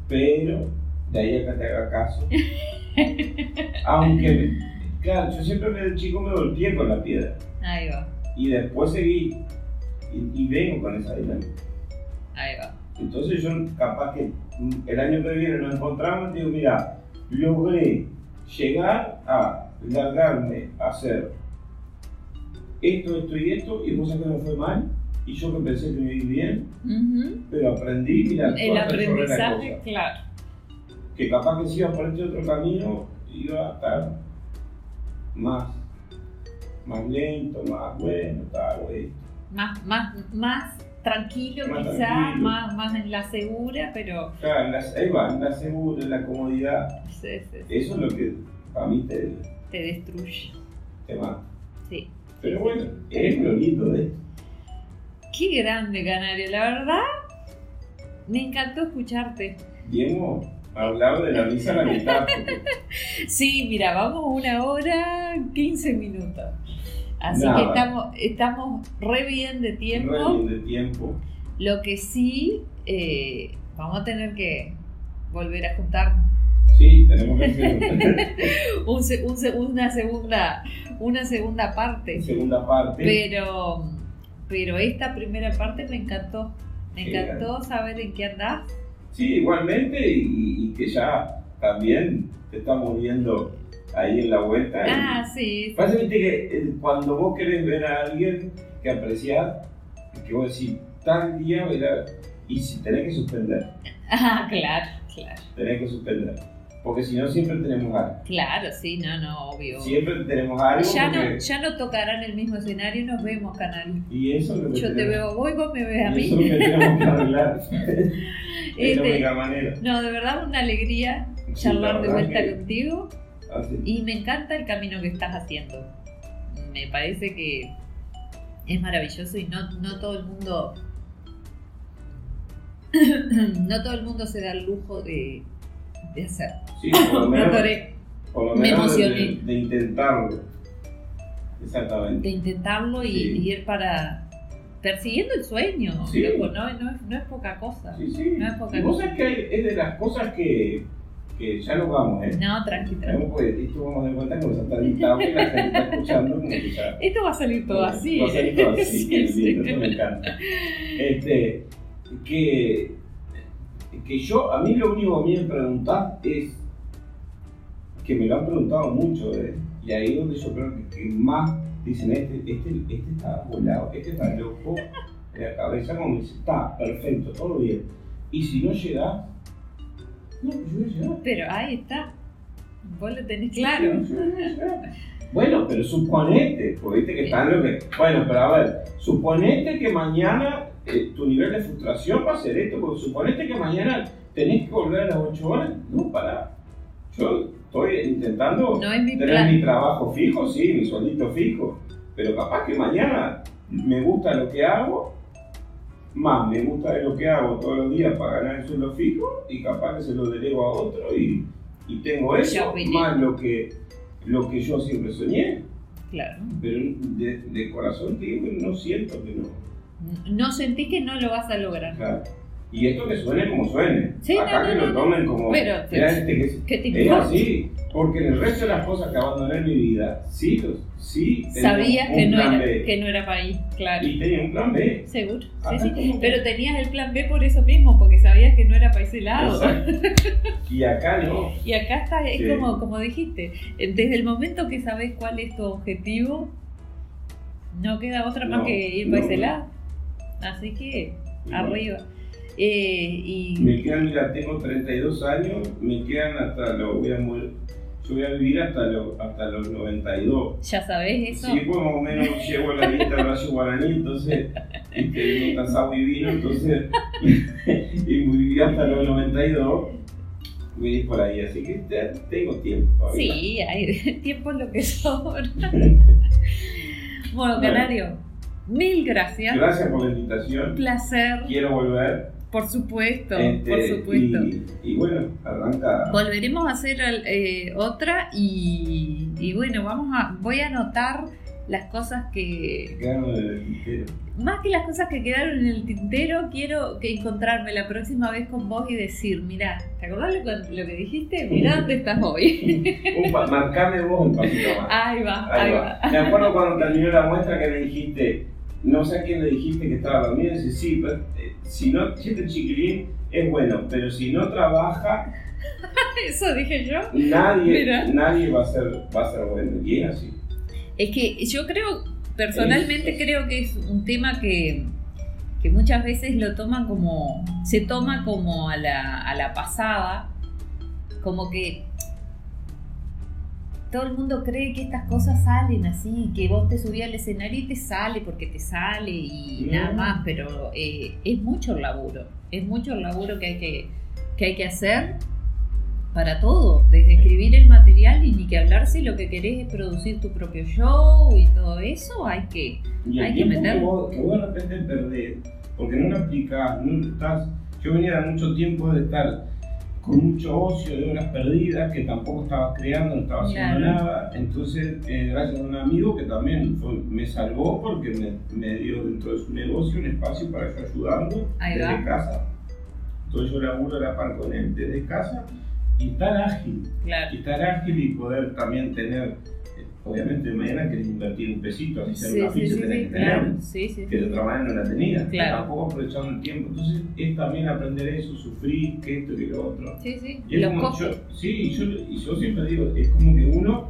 pero de ahí a que te haga caso. Aunque, claro, yo siempre de chico me golpeé con la piedra Ahí va, y después seguí y, y vengo con esa dinámica. ahí va. Entonces yo capaz que mm, el año que viene nos encontramos y digo, mira, logré llegar a largarme a hacer esto, esto y esto, y vos sabés que me fue mal, y yo que pensé que me iba bien, Ujú. pero aprendí, mira, El aprendizaje, cosa. claro. Que capaz que si iba por este otro camino, iba a estar más, más lento, más bueno, tal, güey. Más, más, más tranquilo Más quizá, tranquilo. Más, más en la segura, pero Claro, en la- ahí va, en la segura, en la comodidad, sí, sí, sí, eso es lo que para mí te, te destruye. te mata. Sí. Pero bueno, es lo lindo de esto. Qué grande, Canario, la verdad. Me encantó escucharte. Diego, hablar de la misa a la mitad. porque- Sí, mira, vamos una hora, 15 minutos. Así Nada. que estamos, estamos re bien de tiempo. Re bien de tiempo. Lo que sí, eh, vamos a tener que volver a juntar Sí, tenemos un un una, segunda, una segunda parte. una segunda parte. Pero, pero esta primera parte me encantó. Me Sí, encantó saber en qué andás. Sí, igualmente, y, y que ya también te estamos viendo ahí en la vuelta. Ah, sí. Pasa viste, que eh, cuando vos querés ver a alguien que apreciás, que vos decís, tal día, y si tenés que suspender, Ah, claro, claro. tenés que suspender. Porque si no, siempre tenemos algo. Claro, sí, no, no, obvio. Siempre tenemos algo. Ya no, ya no tocarán el mismo escenario y nos vemos, canal. Y eso es lo que Yo te veo vos y vos me ves a y eso mí. que tenemos que arreglar. es la Este, única manera. no, de verdad una alegría Sí, charlar la de vuelta que- contigo así. y me encanta el camino que estás haciendo. Me parece que es maravilloso y no, no todo el mundo no todo el mundo se da el lujo de, de hacer. Sí, por lo Me menos, atoré. por lo me menos de- emocioné. De, de intentarlo. Exactamente. de intentarlo y, Sí. y ir para persiguiendo el sueño. Sí. no, no es, no es poca cosa. Sí, sí. No es poca cosa. sabés que es de las cosas que, que ya nos vamos, ¿eh? No, tranqui, tranqui. Esto vamos a dar cuenta que nos está editado y la gente está escuchando como que ya. Esto va a salir todo así. Va a salir todo así, Sí, sí. lindo, eso me encanta. Este, que, que yo, a mí lo único que me preguntás es, que me lo han preguntado mucho, ¿eh? y ahí es donde yo creo que, que más dicen, este, este, este está volado, este está loco, la cabeza como dice, está perfecto, todo bien. Y si no llegás, no, yo voy a llegar. Pero ahí está. Vos lo tenés claro. Bueno, pero suponete, porque viste que están lo que. Bueno, pero a ver, suponete que mañana eh, tu nivel de frustración va a ser esto, porque suponete que mañana tenés que volver a las 8 horas. No, para. Yo estoy intentando No es mi tener plan. mi trabajo fijo, sí, mi sueldito fijo, pero capaz que mañana me gusta lo que hago, más me gusta de lo que hago todos los días para ganar el sueldo fijo, y capaz que se lo delego a otro y, y tengo eso, más lo que, lo que yo siempre soñé, Claro. pero de, de corazón te digo que no siento que no. No sentí que no lo vas a lograr. Claro. Y esto que suene como suene, Sí, acá no, que no, lo tomen como... Pero, "Mira este que es- ¿Qué te importa? así, porque en el resto de las cosas que abandoné en mi vida, sí, sí Sabías que no, era, B. que no era para claro. Y tenía un plan B. Seguro. Acá sí. Pero tenías el plan B por eso mismo, porque sabías que no era para ese lado. Y acá no. Y acá está, es Sí. como, como dijiste, desde el momento que sabes cuál es tu objetivo, no queda otra más No, que ir para ese lado. Así que, Y arriba. Eh, y Me quedan, mira, tengo 32 años, me quedan hasta los, voy a morir, yo voy a vivir hasta, los hasta los 92. ya sabes eso. Sí, pues más o menos llevo la dieta de rayo guaraní, entonces, este, no tasado y vino, entonces, y viví hasta los 92, voy a ir por ahí, así que tengo tiempo todavía. Sí, hay tiempo es lo que sobra. Bueno. Canario, mil gracias. Gracias por la Un invitación, placer, quiero volver. por supuesto, este, por supuesto. Y, y bueno, arranca. Volveremos a hacer eh, otra y, y bueno, vamos a, voy a anotar las cosas que, quedaron en el tintero. más que las cosas que quedaron en el tintero, quiero que encontrarme la próxima vez con vos y decir, mira, ¿te acordás lo, que- lo que dijiste? Mira dónde estás hoy. Un marcame vos un pasito más. ahí va, Ahí ahí va. va. Me acuerdo cuando terminó la muestra que me dijiste, no sé a quién le dijiste que estaba dormido, dice, sí, pero, eh, si no, este chiquilín es bueno, pero si no trabaja, Eso dije yo. nadie, Mira. nadie va a ser, va a ser bueno. Y es así. Es que yo creo, personalmente Es- creo que es un tema que, que muchas veces lo toman como, se toma como a la, a la pasada, como que todo el mundo cree que estas cosas salen así, que vos te subís al escenario y te sale porque te sale y nada más, pero eh, es mucho el laburo, es mucho el laburo que hay que, que hay que hacer para todo, desde escribir el material y ni que hablar si lo que querés es producir tu propio show y todo eso, hay que... Y Hay que meterlo. vos, que vos de repente perdés, porque no lo aplicás, no estás. Yo venía de mucho tiempo de estar con mucho ocio, de horas perdidas, que tampoco estabas creando, no estaba haciendo Claro. nada. Entonces, eh, gracias a un amigo que también fue- me salvó porque me, me dio dentro de su negocio un espacio para yo ayudando desde casa. Entonces yo laburo a la par con él desde casa y estar ágil, Claro. y estar ágil y poder también tener, obviamente mañana querés invertir un pesito, así sea Sí, una ficha sí, tenés sí, que tener claro. Sí, que de otra manera no la tenía. Claro. Tampoco aprovechando el tiempo. Entonces es también aprender eso, sufrir, que esto y lo otro. Sí, sí. Y Los como yo, sí, y yo, y yo siempre digo, es como que uno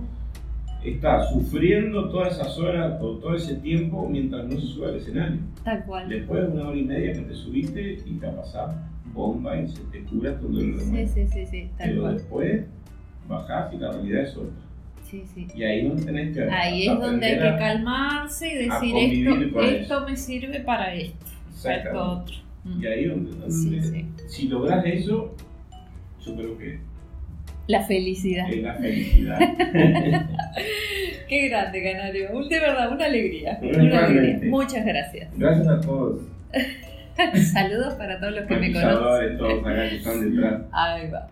está sufriendo toda esa zona o todo ese tiempo mientras no se sube al escenario. Tal cual. Después de una hora y media que te subiste y te ha pasado bomba y se te cura todo el dolor Sí, sí, sí, sí. Tal Pero cual. después bajás y la realidad es otra. Sí, sí. Y ahí no tenés que Ahí es donde hay que a- calmarse y decir esto, esto me sirve para esto, para esto otro. Mm. Y ahí donde, donde- Sí, sí. si logras eso, yo creo que La felicidad. es la felicidad. Qué grande, Canario. De verdad, una alegría. Una alegría. Muchas gracias. Gracias a todos. Saludos para todos los que me conocen. Maquilladores, todos acá que están detrás. Ahí va.